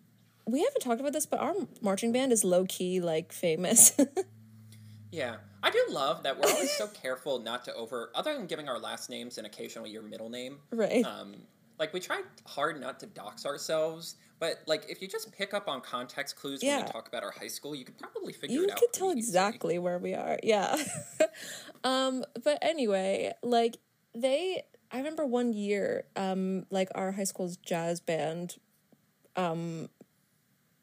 we haven't talked about this, but our marching band is low key like famous. Yeah, I do love that we're always so careful not to over, other than giving our last names and occasionally your middle name. right. Um, like we try hard not to dox ourselves, but like if you just pick up on context clues when we talk about our high school, you could probably figure you it out. You could tell easily. exactly where we are yeah um but anyway like they i remember one year um like our high school's jazz band um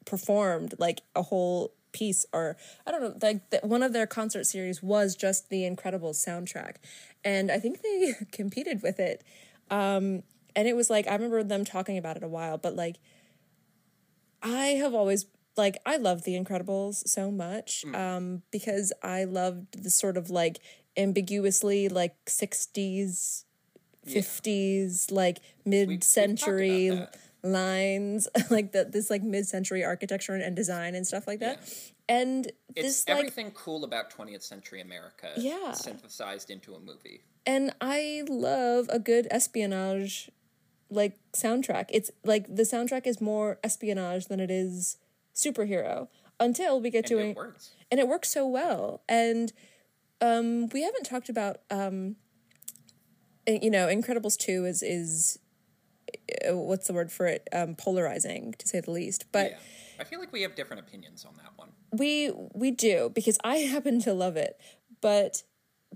performed like a whole piece or i don't know like the, one of their concert series was just the incredibles soundtrack. And i think they competed with it. Um and it was like i remember them talking about it a while but like I have always like I love The Incredibles so much um because I loved the sort of like ambiguously like 60s 50s like mid-century. Lines like that this like mid-century architecture and design and stuff like that. And It's this like everything cool about 20th century America Yeah. synthesized into a movie. and I love a good espionage like soundtrack. It's like the soundtrack is more espionage than it is superhero until we get And to it works. and it works so well. And um, we haven't talked about um, eh, you know, Incredibles two is is what's the word for it? Um, polarizing to say the least. But yeah. I feel like we have different opinions on that one. we we do because I happen to love it. But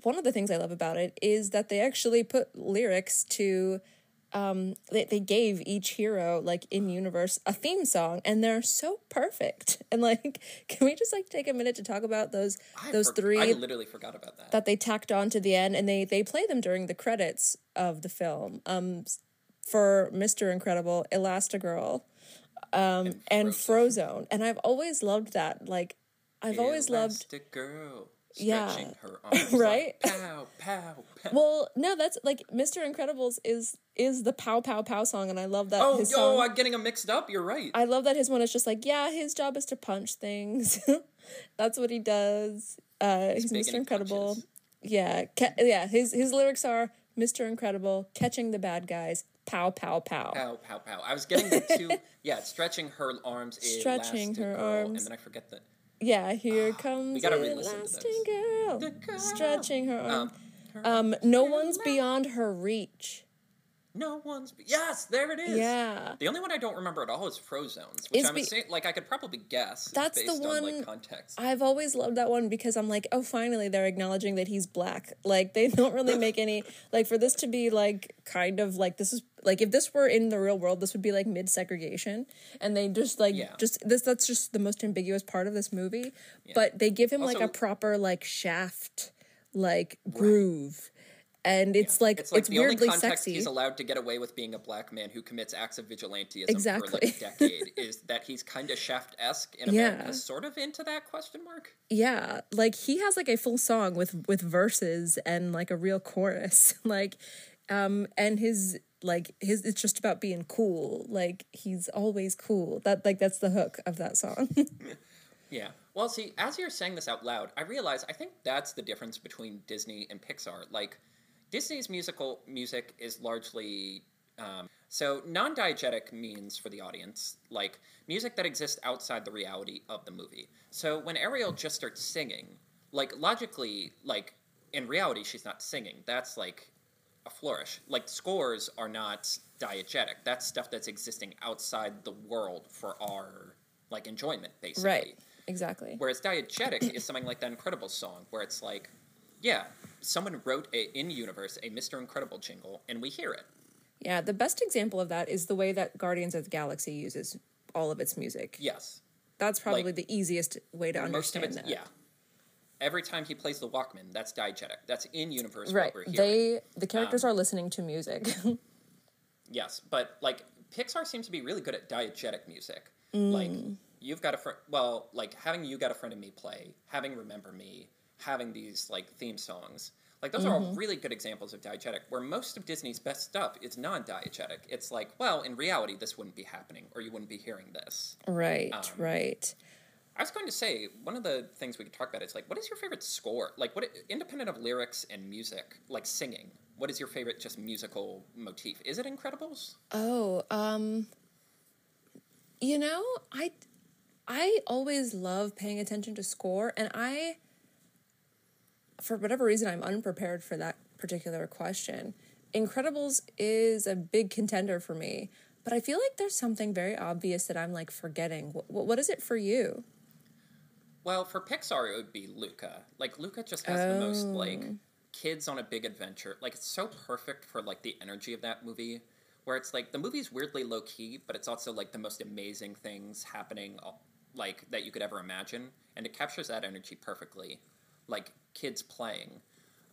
one of the things I love about it is that they actually put lyrics to um they, they gave each hero like in universe a theme song and they're so perfect. And like can we just like take a minute to talk about those I those for- three I literally forgot about that. that they tacked on to the end and they they play them during the credits of the film. Um for Mr. Incredible, Elastigirl, um and Frozone. And I've always loved that. Like I've always loved Elastic girl Yeah. her arms Right? like pow pow pow. Well, no, that's like Mr. Incredibles is is the pow pow pow song, and I love that oh, his yo, song. I'm getting them mixed up. You're right. I love that his one is just like, yeah, his job is to punch things. that's what he does. Uh, he's big Mr. Incredible. punches. Yeah, ca- yeah. His his lyrics are Mr. Incredible, catching the bad guys, pow pow pow. Pow pow pow. I was getting the two. yeah, stretching her arms. Stretching her Elastigirl, arms. And then I forget the. Yeah, here comes gotta to elastic this. girl, girl. stretching her arms. Um, Um, no one's beyond her reach. No one's. Yes, there it is. Yeah. The only one I don't remember at all is Frozones, which Is I'm be- saying like I could probably guess. That's the based on one- like context. I've always loved that one because I'm like, oh, finally they're acknowledging that he's black. Like they don't really make any like for this to be like kind of like this is like if this were in the real world, this would be like mid segregation, and they just like Yeah. just this that's just the most ambiguous part of this movie. But they give him like a proper like shaft like groove, and it's like It's it's, like the only weirdly context sexy. he's allowed to get away with being a black man who commits acts of vigilantism Exactly. for like a decade is that he's kind of Shaft esque in Yeah. America, sort of into that question mark. Yeah, like he has like a full song with with verses and like a real chorus. like um and his like his it's just about being cool. Like he's always cool. That like that's the hook of that song. Yeah. Well, see, as you're saying this out loud, I realize I think that's the difference between Disney and Pixar. Like, Disney's musical music is largely um, so non-diegetic means for the audience like music that exists outside the reality of the movie. So when Ariel just starts singing, like logically, like in reality, she's not singing. That's like a flourish. Like scores are not diegetic. That's stuff that's existing outside the world for our like enjoyment, basically. right. Exactly. Whereas diegetic is something like that Incredible song, where it's like, yeah, someone wrote a in universe a Mr. Incredible jingle, and we hear it. Yeah, the best example of that is the way that Guardians of the Galaxy uses all of its music. Yes, That's probably Like, the easiest way to most of understand that. yeah. Every time he plays the Walkman, that's diegetic. That's in universe. Right. What we're hearing. They the characters Um, are listening to music. Yes, but like Pixar seems to be really good at diegetic music. Mm. Like you've got a friend. Well, like having you got a friend of me play, having Remember Me, having these like theme songs. Like those are Mm-hmm. all really good examples of diegetic. Where most of Disney's best stuff is non-diegetic. It's like, well, in reality, this wouldn't be happening, or you wouldn't be hearing this. right, Um, right. I was going to say one of the things we could talk about is like, what is your favorite score? Like, what independent of lyrics and music, like singing, what is your favorite just musical motif? Is it Incredibles? Oh, um you know, I I always love paying attention to score and I for whatever reason I'm unprepared for that particular question. Incredibles is a big contender for me, but I feel like there's something very obvious that I'm like forgetting. What, what is it for you? Well, for Pixar, it would be Luca. Like Luca just has the most oh. like Oh. kids on a big adventure. Like it's so perfect for like the energy of that movie, where it's like the movie's weirdly low key, but it's also like the most amazing things happening, like that you could ever imagine, and it captures that energy perfectly, like kids playing.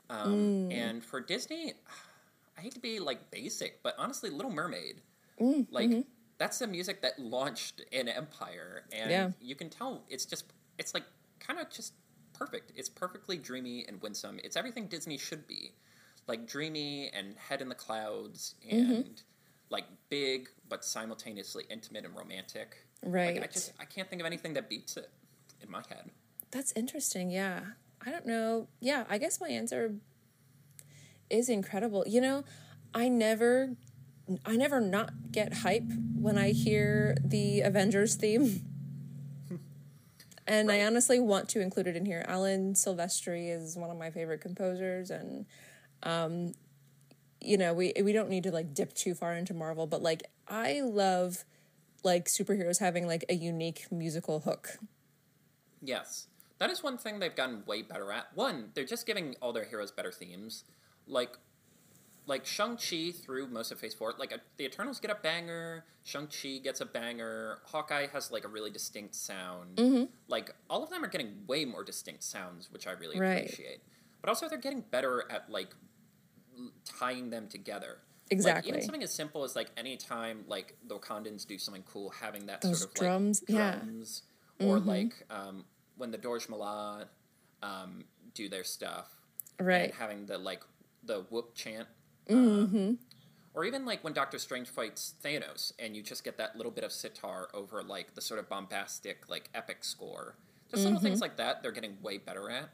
Um, mm. And for Disney, I hate to be like basic, but honestly, Little Mermaid, mm, like mm-hmm. that's the music that launched an empire, and Yeah. you can tell it's just it's like kind of just perfect. It's perfectly dreamy and winsome. It's everything Disney should be, like dreamy and head in the clouds mm-hmm. and like big but simultaneously intimate and romantic. Right. Like, I just I can't think of anything that beats it in my head. That's interesting. Yeah. I don't know. Yeah, I guess my answer is incredible. You know, I never I never not get hype when I hear the Avengers theme. and I honestly want to include it in here. Alan Silvestri is one of my favorite composers and um you know, we we don't need to like dip too far into Marvel, but like I love like superheroes having like a unique musical hook. Yes. That is one thing they've gotten way better at. One, they're just giving all their heroes better themes. Like like Shang-Chi through most of Phase 4, like a, the Eternals get a banger, Shang-Chi gets a banger, Hawkeye has like a really distinct sound. Mm-hmm. Like all of them are getting way more distinct sounds, which I really Right. appreciate. But also they're getting better at like l- tying them together. Like, Exactly. even something as simple as like anytime like the Wakandans do something cool, having that Those sort of drums, like yeah. drums, or like um, when the Dora Milaje um, do their stuff, Right. having the like the whoop chant, Mm-hmm. or even like when Doctor Strange fights Thanos, and you just get that little bit of sitar over like the sort of bombastic like epic score. Just little Mm-hmm. things like that, they're getting way better at.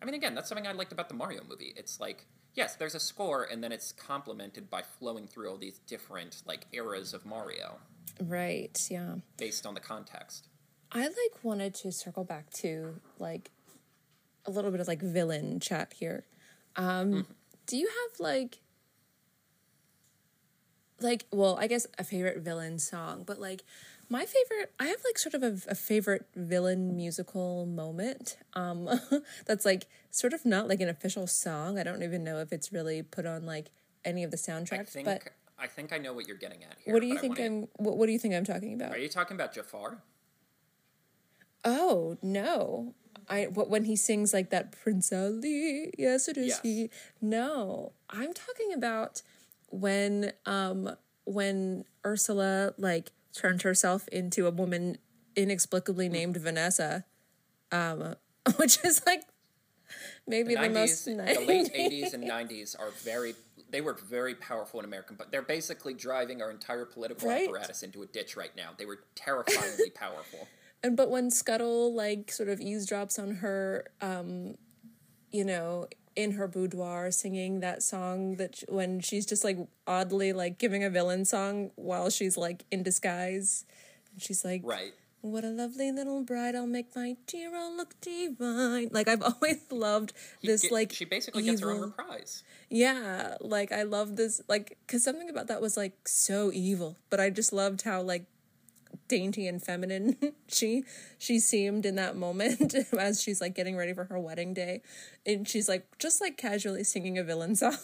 I mean, again, that's something I liked about the Mario movie. It's like yes, there's a score, and then it's complemented by flowing through all these different like eras of Mario Right. Yeah. based on the context. I like wanted to circle back to like a little bit of like villain chat here. Um do you have like like well, I guess a favorite villain song, but like my favorite I have like sort of a, a favorite villain musical moment. Um that's like sort of not like an official song. I don't even know if it's really put on like any of the soundtracks I think but I think I know what you're getting at here. what do you think I'm what, what do you think I'm talking about? Are you talking about Jafar? Oh no! I what when he sings like that Prince Ali? Yes, it is Yes. he. No, I'm talking about when um when Ursula like turned herself into a woman inexplicably named Vanessa, um, which is like maybe the, most the late '80s and '90s are very they were very powerful in American, but they're basically driving our entire political Right. apparatus into a ditch right now. They were terrifyingly powerful. And but when Scuttle like sort of eavesdrops on her, um, you know, in her boudoir singing that song that sh- when she's just like oddly like giving a villain song while she's like in disguise, and she's like, Right. "What a lovely little bride! I'll make my hero look divine." Like I've always loved this get- like she basically gets her own evil- reprise. yeah, like I love this, like, because something about that was like so evil, but I just loved how like dainty and feminine she she seemed in that moment as she's like getting ready for her wedding day, and she's like just like casually singing a villain song.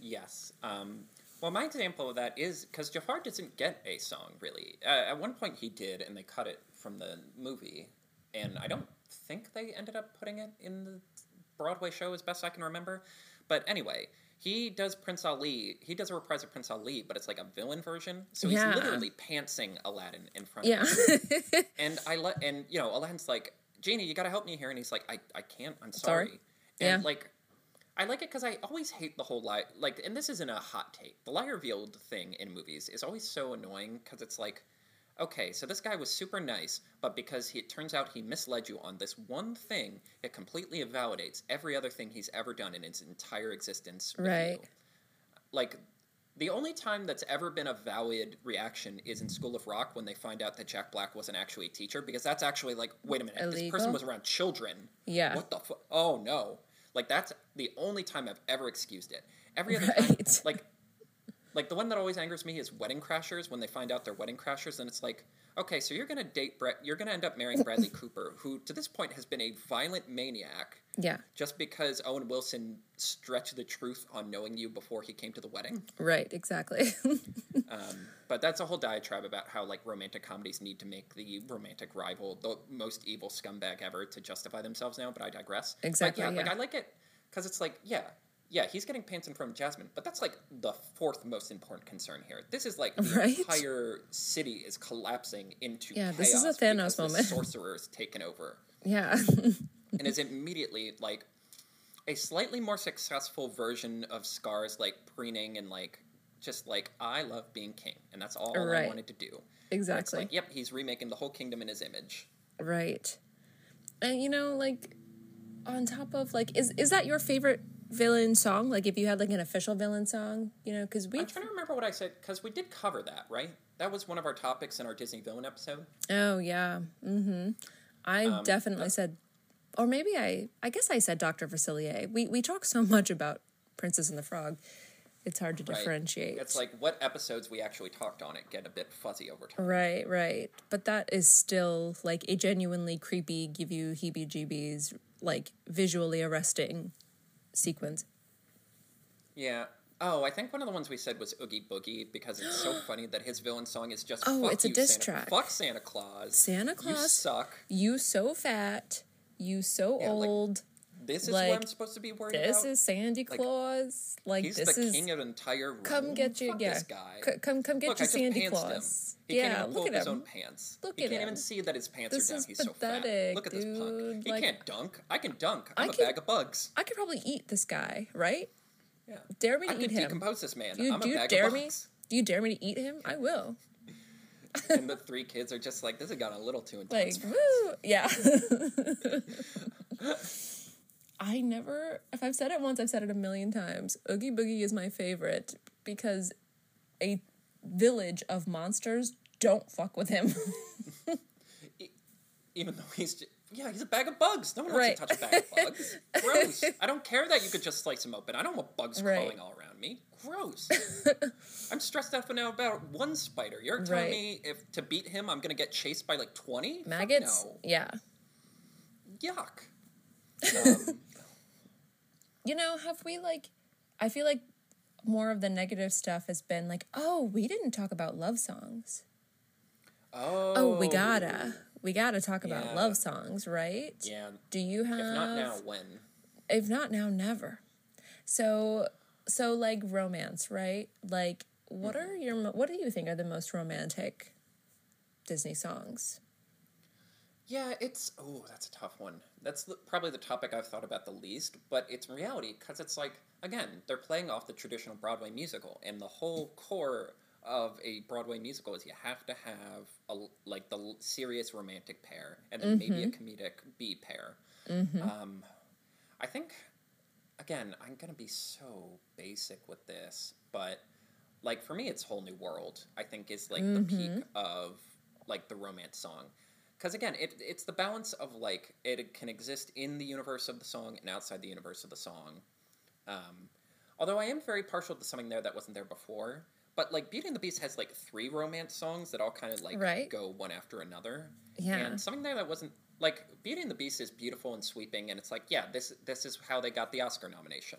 Yes. Um, well, my example of that is because Jafar doesn't get a song really. Uh, at one point he did, and they cut it from the movie, and I don't think they ended up putting it in the Broadway show, as best I can remember. But anyway, he does Prince Ali. He does a reprise of Prince Ali, but it's like a villain version. So he's Yeah. literally pantsing Aladdin in front yeah, of him. And I let and you know Aladdin's like, Genie, you gotta help me here, and he's like, I I can't. I'm sorry. Sorry. And Yeah. like. I like it because I always hate the whole lie. Like, and this isn't a hot take. The lie revealed thing in movies is always so annoying because it's like, okay, so this guy was super nice, but because he, it turns out he misled you on this one thing, it completely invalidates every other thing he's ever done in his entire existence. Right. you. Like, the only time that's ever been a valid reaction is in School of Rock when they find out that Jack Black wasn't actually a teacher because that's actually like, wait a minute, this person was around children. Yeah. What the fu- Oh no. Like that's the only time I've ever excused it. Every other time, Right. like, like the one that always angers me is Wedding Crashers when they find out they're wedding crashers, and it's like, okay, so you're gonna date Brett, you're gonna end up marrying Bradley Cooper, who to this point has been a violent maniac, yeah, just because Owen Wilson stretched the truth on knowing you before he came to the wedding. right, exactly. Um, but that's a whole diatribe about how like romantic comedies need to make the romantic rival the most evil scumbag ever to justify themselves now. But I digress. Exactly, yeah, like. I like it because it's like yeah, yeah, he's getting pants in front of Jasmine, but that's like the fourth most important concern here. This is like the Right? entire city is collapsing into Yeah, chaos this is a Thanos moment. sorcerer's taken over yeah, and is immediately like a slightly more successful version of Scar's like preening and like just like I love being king, and that's all I wanted to do. Exactly. It's like, yep, he's remaking the whole kingdom in his image. Right. And you know, like on top of like is is that your favorite villain song? Like if you had like an official villain song, you know, because we I'm trying to remember what I said because we did cover that, right? That was one of our topics in our Disney villain episode. Oh yeah. Mm-hmm. I Um, definitely said or maybe I I guess I said Dr. Facilier. We we talk so much about Princess and the Frog. It's hard to Right? differentiate. It's like what episodes we actually talked on it get a bit fuzzy over time. Right, right. But that is still like a genuinely creepy, give you heebie jeebies, like visually arresting sequence. Yeah. Oh, I think one of the ones we said was Oogie Boogie because it's so funny that his villain song is just Oh, fuck it's a you, diss Santa, track. Fuck Santa Claus. Santa Claus, You suck. You so fat, you so Yeah, like, old. This is Like, what I'm supposed to be worried this about. is Sandy Claws. Like He's this the is king of the entire room. come get you. Fuck yeah, this guy. C- come come get Look, I Sandy Claws. him. He yeah, can't even look at his him. own pants. Look at him. he at can't even see that his pants This are down. He's so fat. Look at this punk. He Like- can't dunk. I can dunk. I I'm a can- bag of bugs. I could probably eat this guy, right? Yeah. Dare me to could eat him. decompose this man. You I'm do a you dare of me? bugs. Do you dare me to eat him? I will. and the three kids are just like, this has gotten a little too Like, intense. woo, yeah. I never, if I've said it once, I've said it a million times. Oogie Boogie is my favorite because a village of monsters don't fuck with him. Even though he's just, yeah, he's a bag of bugs. No one Right. wants to touch a bag of bugs. Gross. I don't care that you could just slice him open. I don't want bugs Right. crawling all around me. Gross. I'm stressed out for now about one spider. You're telling Right. me if to beat him, I'm gonna get chased by like twenty Maggots? No. Yeah. Yuck. Um, You know, have we like, I feel like more of the negative stuff has been like, oh, we didn't talk about love songs. oh. Oh, we gotta. We gotta talk about Yeah. love songs, right? Yeah. Do you have If not now, when? if not now never so so like romance right like what Mm-hmm. are your what do you think are the most romantic disney songs Yeah, it's oh, that's a tough one. That's the, probably the topic I've thought about the least, but it's reality because it's like again, they're playing off the traditional Broadway musical, and the whole core of a Broadway musical is you have to have a like the serious romantic pair and then maybe a mm-hmm. comedic B pair. Mm-hmm. Um, I think again, I'm gonna be so basic with this, but like for me, it's whole new world. I think is like the peak mm-hmm. of like the romance song, because again, it it's the balance of like it can exist in the universe of the song and outside the universe of the song. Um, although I am very partial to something there that wasn't there before. But like Beauty and the Beast has like three romance songs that all kind of like Right. go one after another. Yeah. And something there that wasn't like Beauty and the Beast is beautiful and sweeping, and it's like yeah, this this is how they got the Oscar nomination.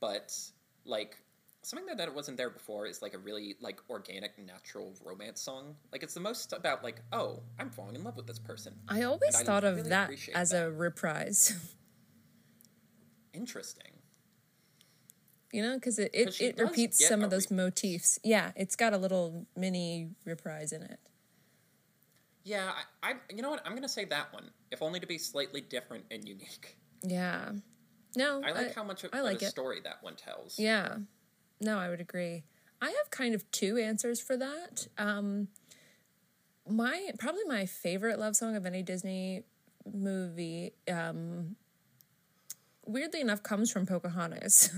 But like something that wasn't there before is like a really like organic, natural romance song. Like it's the most about like oh, I'm falling in love with this person. I always And I thought of really that as that. a reprise. Interesting. You know, because it, it, it repeats some of those re- motifs. Yeah, it's got a little mini reprise in it. Yeah, I, I you know what? I'm gonna say that one, if only to be slightly different and unique. Yeah. No, I like how much of, I of like a it. story that one tells. Yeah. No, I would agree. I have kind of two answers for that. Um my probably my favorite love song of any Disney movie um weirdly enough comes from Pocahontas.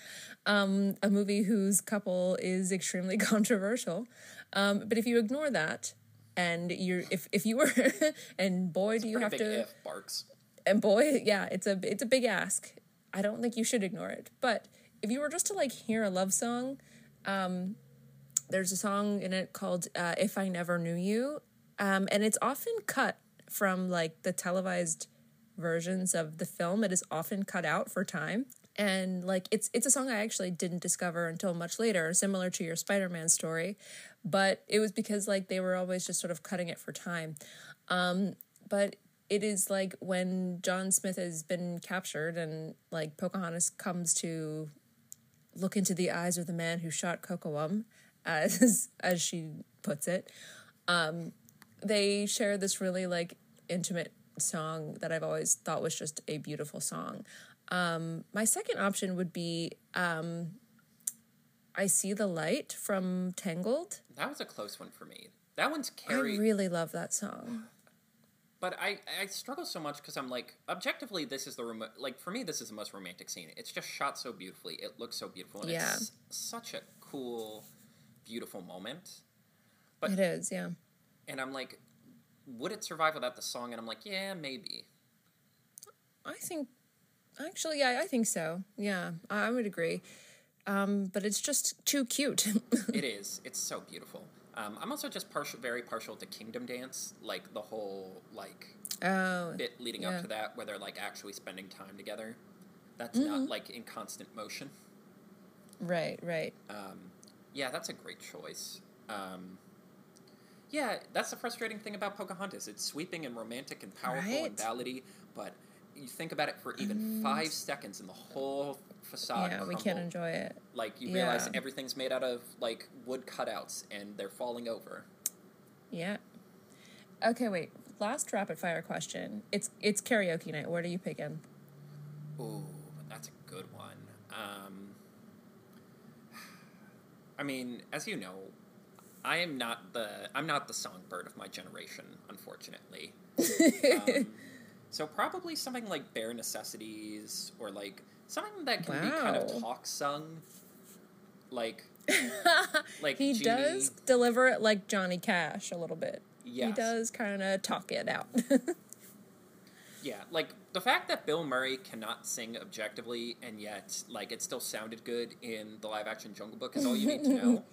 um a movie whose couple is extremely controversial. Um but if you ignore that and you're if if you were and boy do you have to barks. and boy, yeah, it's a it's a big ask. I don't think you should ignore it. But if you were just to like hear a love song, um, there's a song in it called uh, "If I Never Knew You," um, and it's often cut from like the televised versions of the film. It is often cut out for time. And like it's it's a song I actually didn't discover until much later, similar to your Spider-Man story, but it was because like they were always just sort of cutting it for time. Um, but it is like when John Smith has been captured and like Pocahontas comes to look into the eyes of the man who shot Kocoum, as as she puts it. Um, they share this really like intimate song that I've always thought was just a beautiful song. Um, my second option would be um, "I See the Light" from Tangled. That was a close one for me. That one's carried. I really love that song. But I I struggle so much because I'm like objectively this is the rom- like for me this is the most romantic scene. It's just shot so beautifully. It looks so beautiful, and Yeah. it's such a cool, beautiful moment. But- it is, yeah. And I'm like, would it survive without the song? And I'm like, yeah, maybe. I think, actually, yeah, I think so. Yeah, I I would agree. Um, but it's just too cute. It is. It's so beautiful. Um, I'm also just partial, very partial to Kingdom Dance, like the whole like oh, bit leading Yeah. up to that, where they're like actually spending time together. That's Mm-hmm. not like in constant motion. right, right. Um, yeah, that's a great choice. Um, yeah, that's the frustrating thing about Pocahontas. It's sweeping and romantic and powerful and Right. ballady, but you think about it for even five seconds, and the whole facade. yeah, we can't enjoy it. Like you realize Yeah. everything's made out of like wood cutouts, and they're falling over. Yeah. Okay, wait. Last rapid fire question. It's it's karaoke night. What are you picking? Ooh, that's a good one. Um, I mean, as you know, I am not the I'm not the songbird of my generation, unfortunately. um, so probably something like bare necessities or like something that can be kind of talk sung, like like He Genie. does deliver it like Johnny Cash a little bit. Yeah, he does kind of talk it out. Yeah, like the fact that Bill Murray cannot sing objectively and yet like it still sounded good in the live action Jungle Book is all you need to know.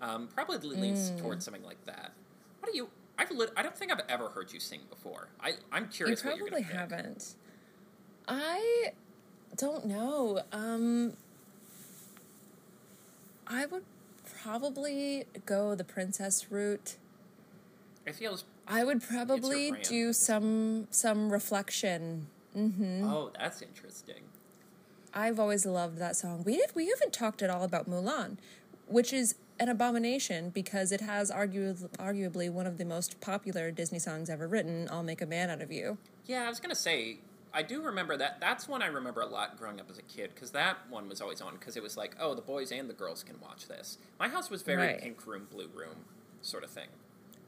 Um, probably leans Mm. towards something like that. What do you? I've lit, I don't think I've ever heard you sing before. I I'm curious what you're probably haven't. I don't know. Um I would probably go the princess route. It feels. I would probably do some some reflection. Mm-hmm. Oh, that's interesting. I've always loved that song. We did, we haven't talked at all about Mulan, which is an abomination because it has argu- arguably one of the most popular Disney songs ever written, I'll Make a Man Out of You. Yeah, I was gonna say, I do remember that. That's one I remember a lot growing up as a kid because that one was always on because it was like, oh, the boys and the girls can watch this. My house was very Right. pink room, blue room sort of thing.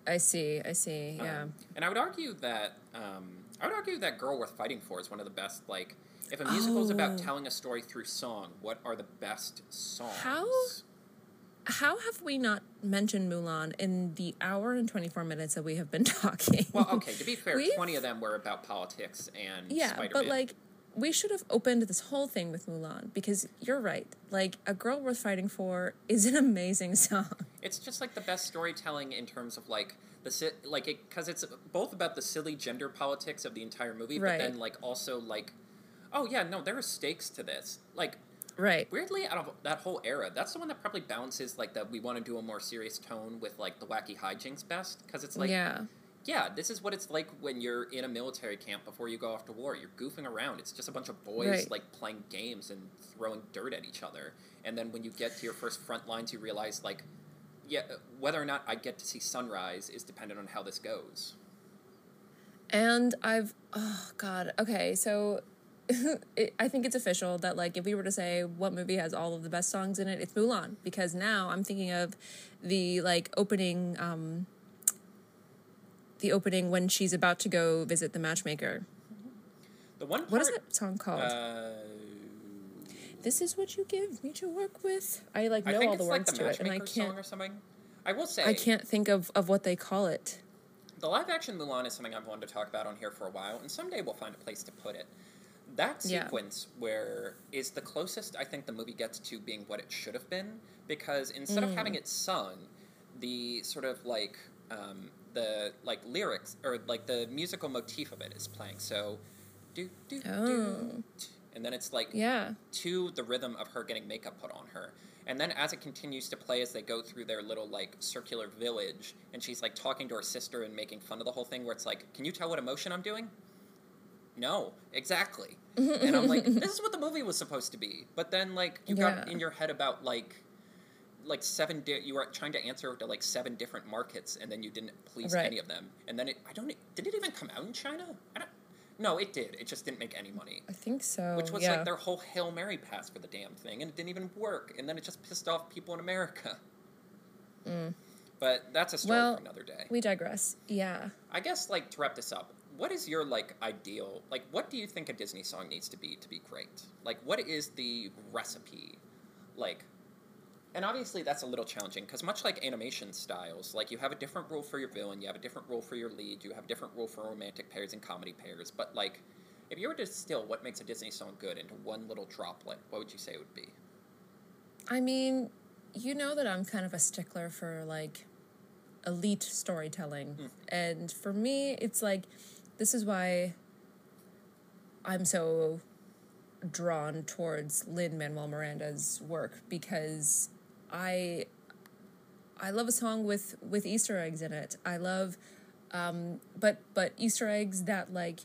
I see, I see, yeah. Um, and I would argue that um, I would argue that "Girl Worth Fighting For" is one of the best. Like, if a musical is about Oh. telling a story through song, what are the best songs? How- How have we not mentioned Mulan in the hour and 24 minutes that we have been talking? Well, okay. To be fair, We've- twenty of them were about politics and Yeah, Spider-Man. but like we should have opened this whole thing with Mulan because you're right. Like a girl worth fighting for is an amazing song. It's just like the best storytelling in terms of like the like it because it's both about the silly gender politics of the entire movie, Right. but then like also like, oh yeah, no, there are stakes to this. Like Right. weirdly, out of that whole era, that's the one that probably balances like that. We want to do a more serious tone with like the wacky hijinks best because it's like yeah. yeah, this is what it's like when you're in a military camp before you go off to war. You're goofing around. It's just a bunch of boys Right. like playing games and throwing dirt at each other. And then when you get to your first front lines, you realize like, yeah, whether or not I get to see sunrise is dependent on how this goes. And I've oh god. Okay, so it, I think it's official that like if we were to say what movie has all of the best songs in it, it's Mulan because now I'm thinking of the like opening um the opening when she's about to go visit the matchmaker. The one part, What is that song called? Uh, this is what you give me to work with. I like know think all the like words the to it and I can't or something. I will say I can't think of, of what they call it. The live action Mulan is something I've wanted to talk about on here for a while, and someday we'll find a place to put it. That Yeah. sequence where is the closest I think the movie gets to being what it should have been, because instead of having Mm. it sung, the sort of like um, the like lyrics or like the musical motif of it is playing. So, do do Oh. do, and then it's like Yeah. to the rhythm of her getting makeup put on her. And then as it continues to play as they go through their little like circular village and she's like talking to her sister and making fun of the whole thing where it's like, "Can you tell what emotion I'm doing?" No, exactly. and I'm like, this is what the movie was supposed to be. But then like you got in your head about like like seven di- you were trying to answer to like seven different markets and then you didn't please Right. any of them. And then it I don't did it even come out in China? I don't no, it did. It just didn't make any money I think so. which was yeah. like their whole Hail Mary pass for the damn thing, and it didn't even work. And then it just pissed off people in America. But that's a story Mm. Well, for another day. we digress. Yeah. I guess, like, to wrap this up, what is your, like, ideal, like, what do you think a Disney song needs to be to be great? Like, what is the recipe? Like, and obviously that's a little challenging because much like animation styles, like you have a different rule for your villain, you have a different rule for your lead, you have a different rule for romantic pairs and comedy pairs. But like, if you were to distill what makes a Disney song good into one little droplet, what would you say it would be? I mean, you know that I'm kind of a stickler for like elite storytelling. Hmm. And for me, it's like this is why I'm so drawn towards Lin Manuel Miranda's work because I I love a song with with Easter eggs in it. I love um but but Easter eggs that like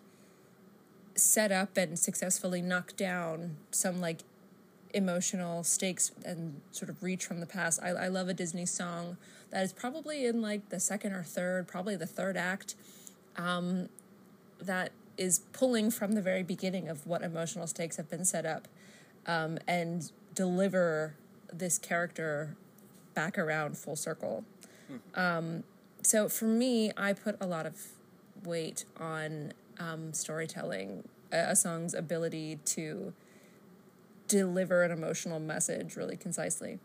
set up and successfully knock down some like emotional stakes and sort of reach from the past. I, I love a Disney song that is probably in like the second or third, probably the third act, um, that is pulling from the very beginning of what emotional stakes have been set up um, and deliver this character back around full circle. Um, so for me, I put a lot of weight on um, storytelling, a, a song's ability to deliver an emotional message really concisely.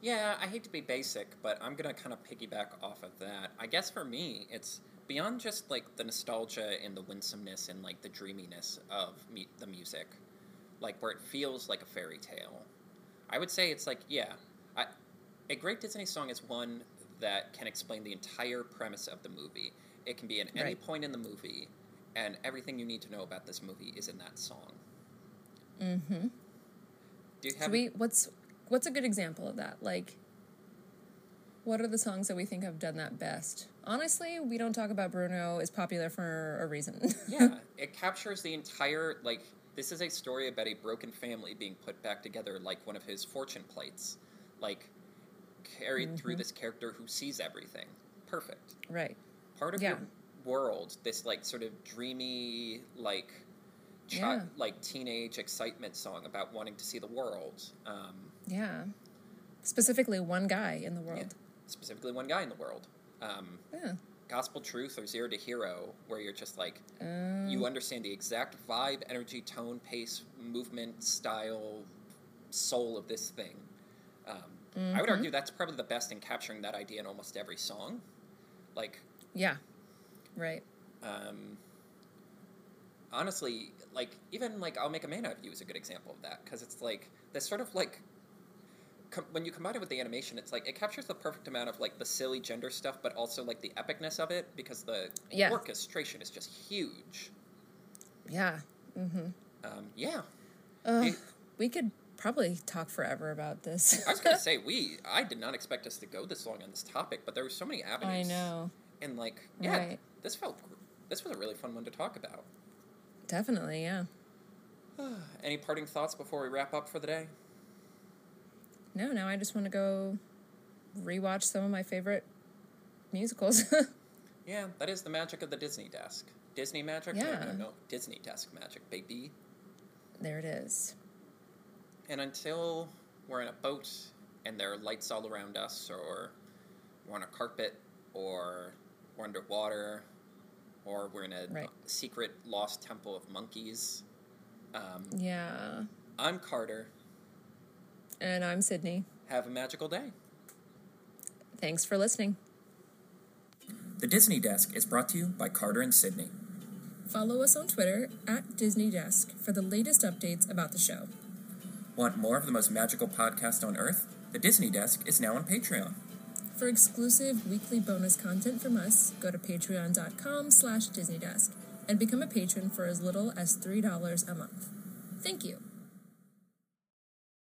Yeah, I hate to be basic, but I'm gonna kind of piggyback off of that. I guess for me, it's beyond just like the nostalgia and the winsomeness and like the dreaminess of me- the music, like where it feels like a fairy tale. I would say it's like yeah, I, a great Disney song is one that can explain the entire premise of the movie. It can be at any Right. point in the movie, and everything you need to know about this movie is in that song. Mm-hmm. Do you have? we what's what's a good example of that? Like what are the songs that we think have done that best? Honestly, we don't talk about Bruno is popular for a reason. yeah, it captures the entire like this is a story about a broken family being put back together like one of his fortune plates. Like carried through this character who sees everything. Perfect. Right. Part of Yeah. your world, this like sort of dreamy, like, chi- Yeah. like teenage excitement song about wanting to see the world. Um, Yeah. Specifically, one guy in the world. Specifically, one guy in the world. Um, Yeah. Gospel Truth or Zero to Hero, where you're just like, Um, you understand the exact vibe, energy, tone, pace, movement, style, soul of this thing. Um, I Mm-hmm. would argue that's probably the best in capturing that idea in almost every song. Like, yeah. Right. um, honestly, like even like I'll make a man out of you is a good example of that because it's like this sort of like com- when you combine it with the animation, it's like it captures the perfect amount of like the silly gender stuff, but also like the epicness of it because the Yeah. orchestration is just huge. Yeah. Um, yeah, Ugh, It- we could probably talk forever about this. I was gonna say we. I did not expect us to go this long on this topic, but there were so many avenues. I know. And like, yeah, Right. this felt. This was a really fun one to talk about. Definitely, yeah. Any parting thoughts before we wrap up for the day? No, now I just want to go rewatch some of my favorite musicals. Yeah, that is the magic of the Disney desk. Disney magic? No, Yeah. no, no. Disney desk magic, baby. there it is. And until we're in a boat and there are lights all around us, or we're on a carpet, or we're underwater, or we're in a Right. secret lost temple of monkeys, um, Yeah. I'm Carter. And I'm Sydney. Have a magical day. Thanks for listening. The Disney Desk is brought to you by Carter and Sydney. Follow us on Twitter at Disney Desk for the latest updates about the show. Want more of the most magical podcast on earth? The Disney Desk is now on Patreon. For exclusive weekly bonus content from us, go to patreon.com slash disneydesk and become a patron for as little as $3 a month. Thank you.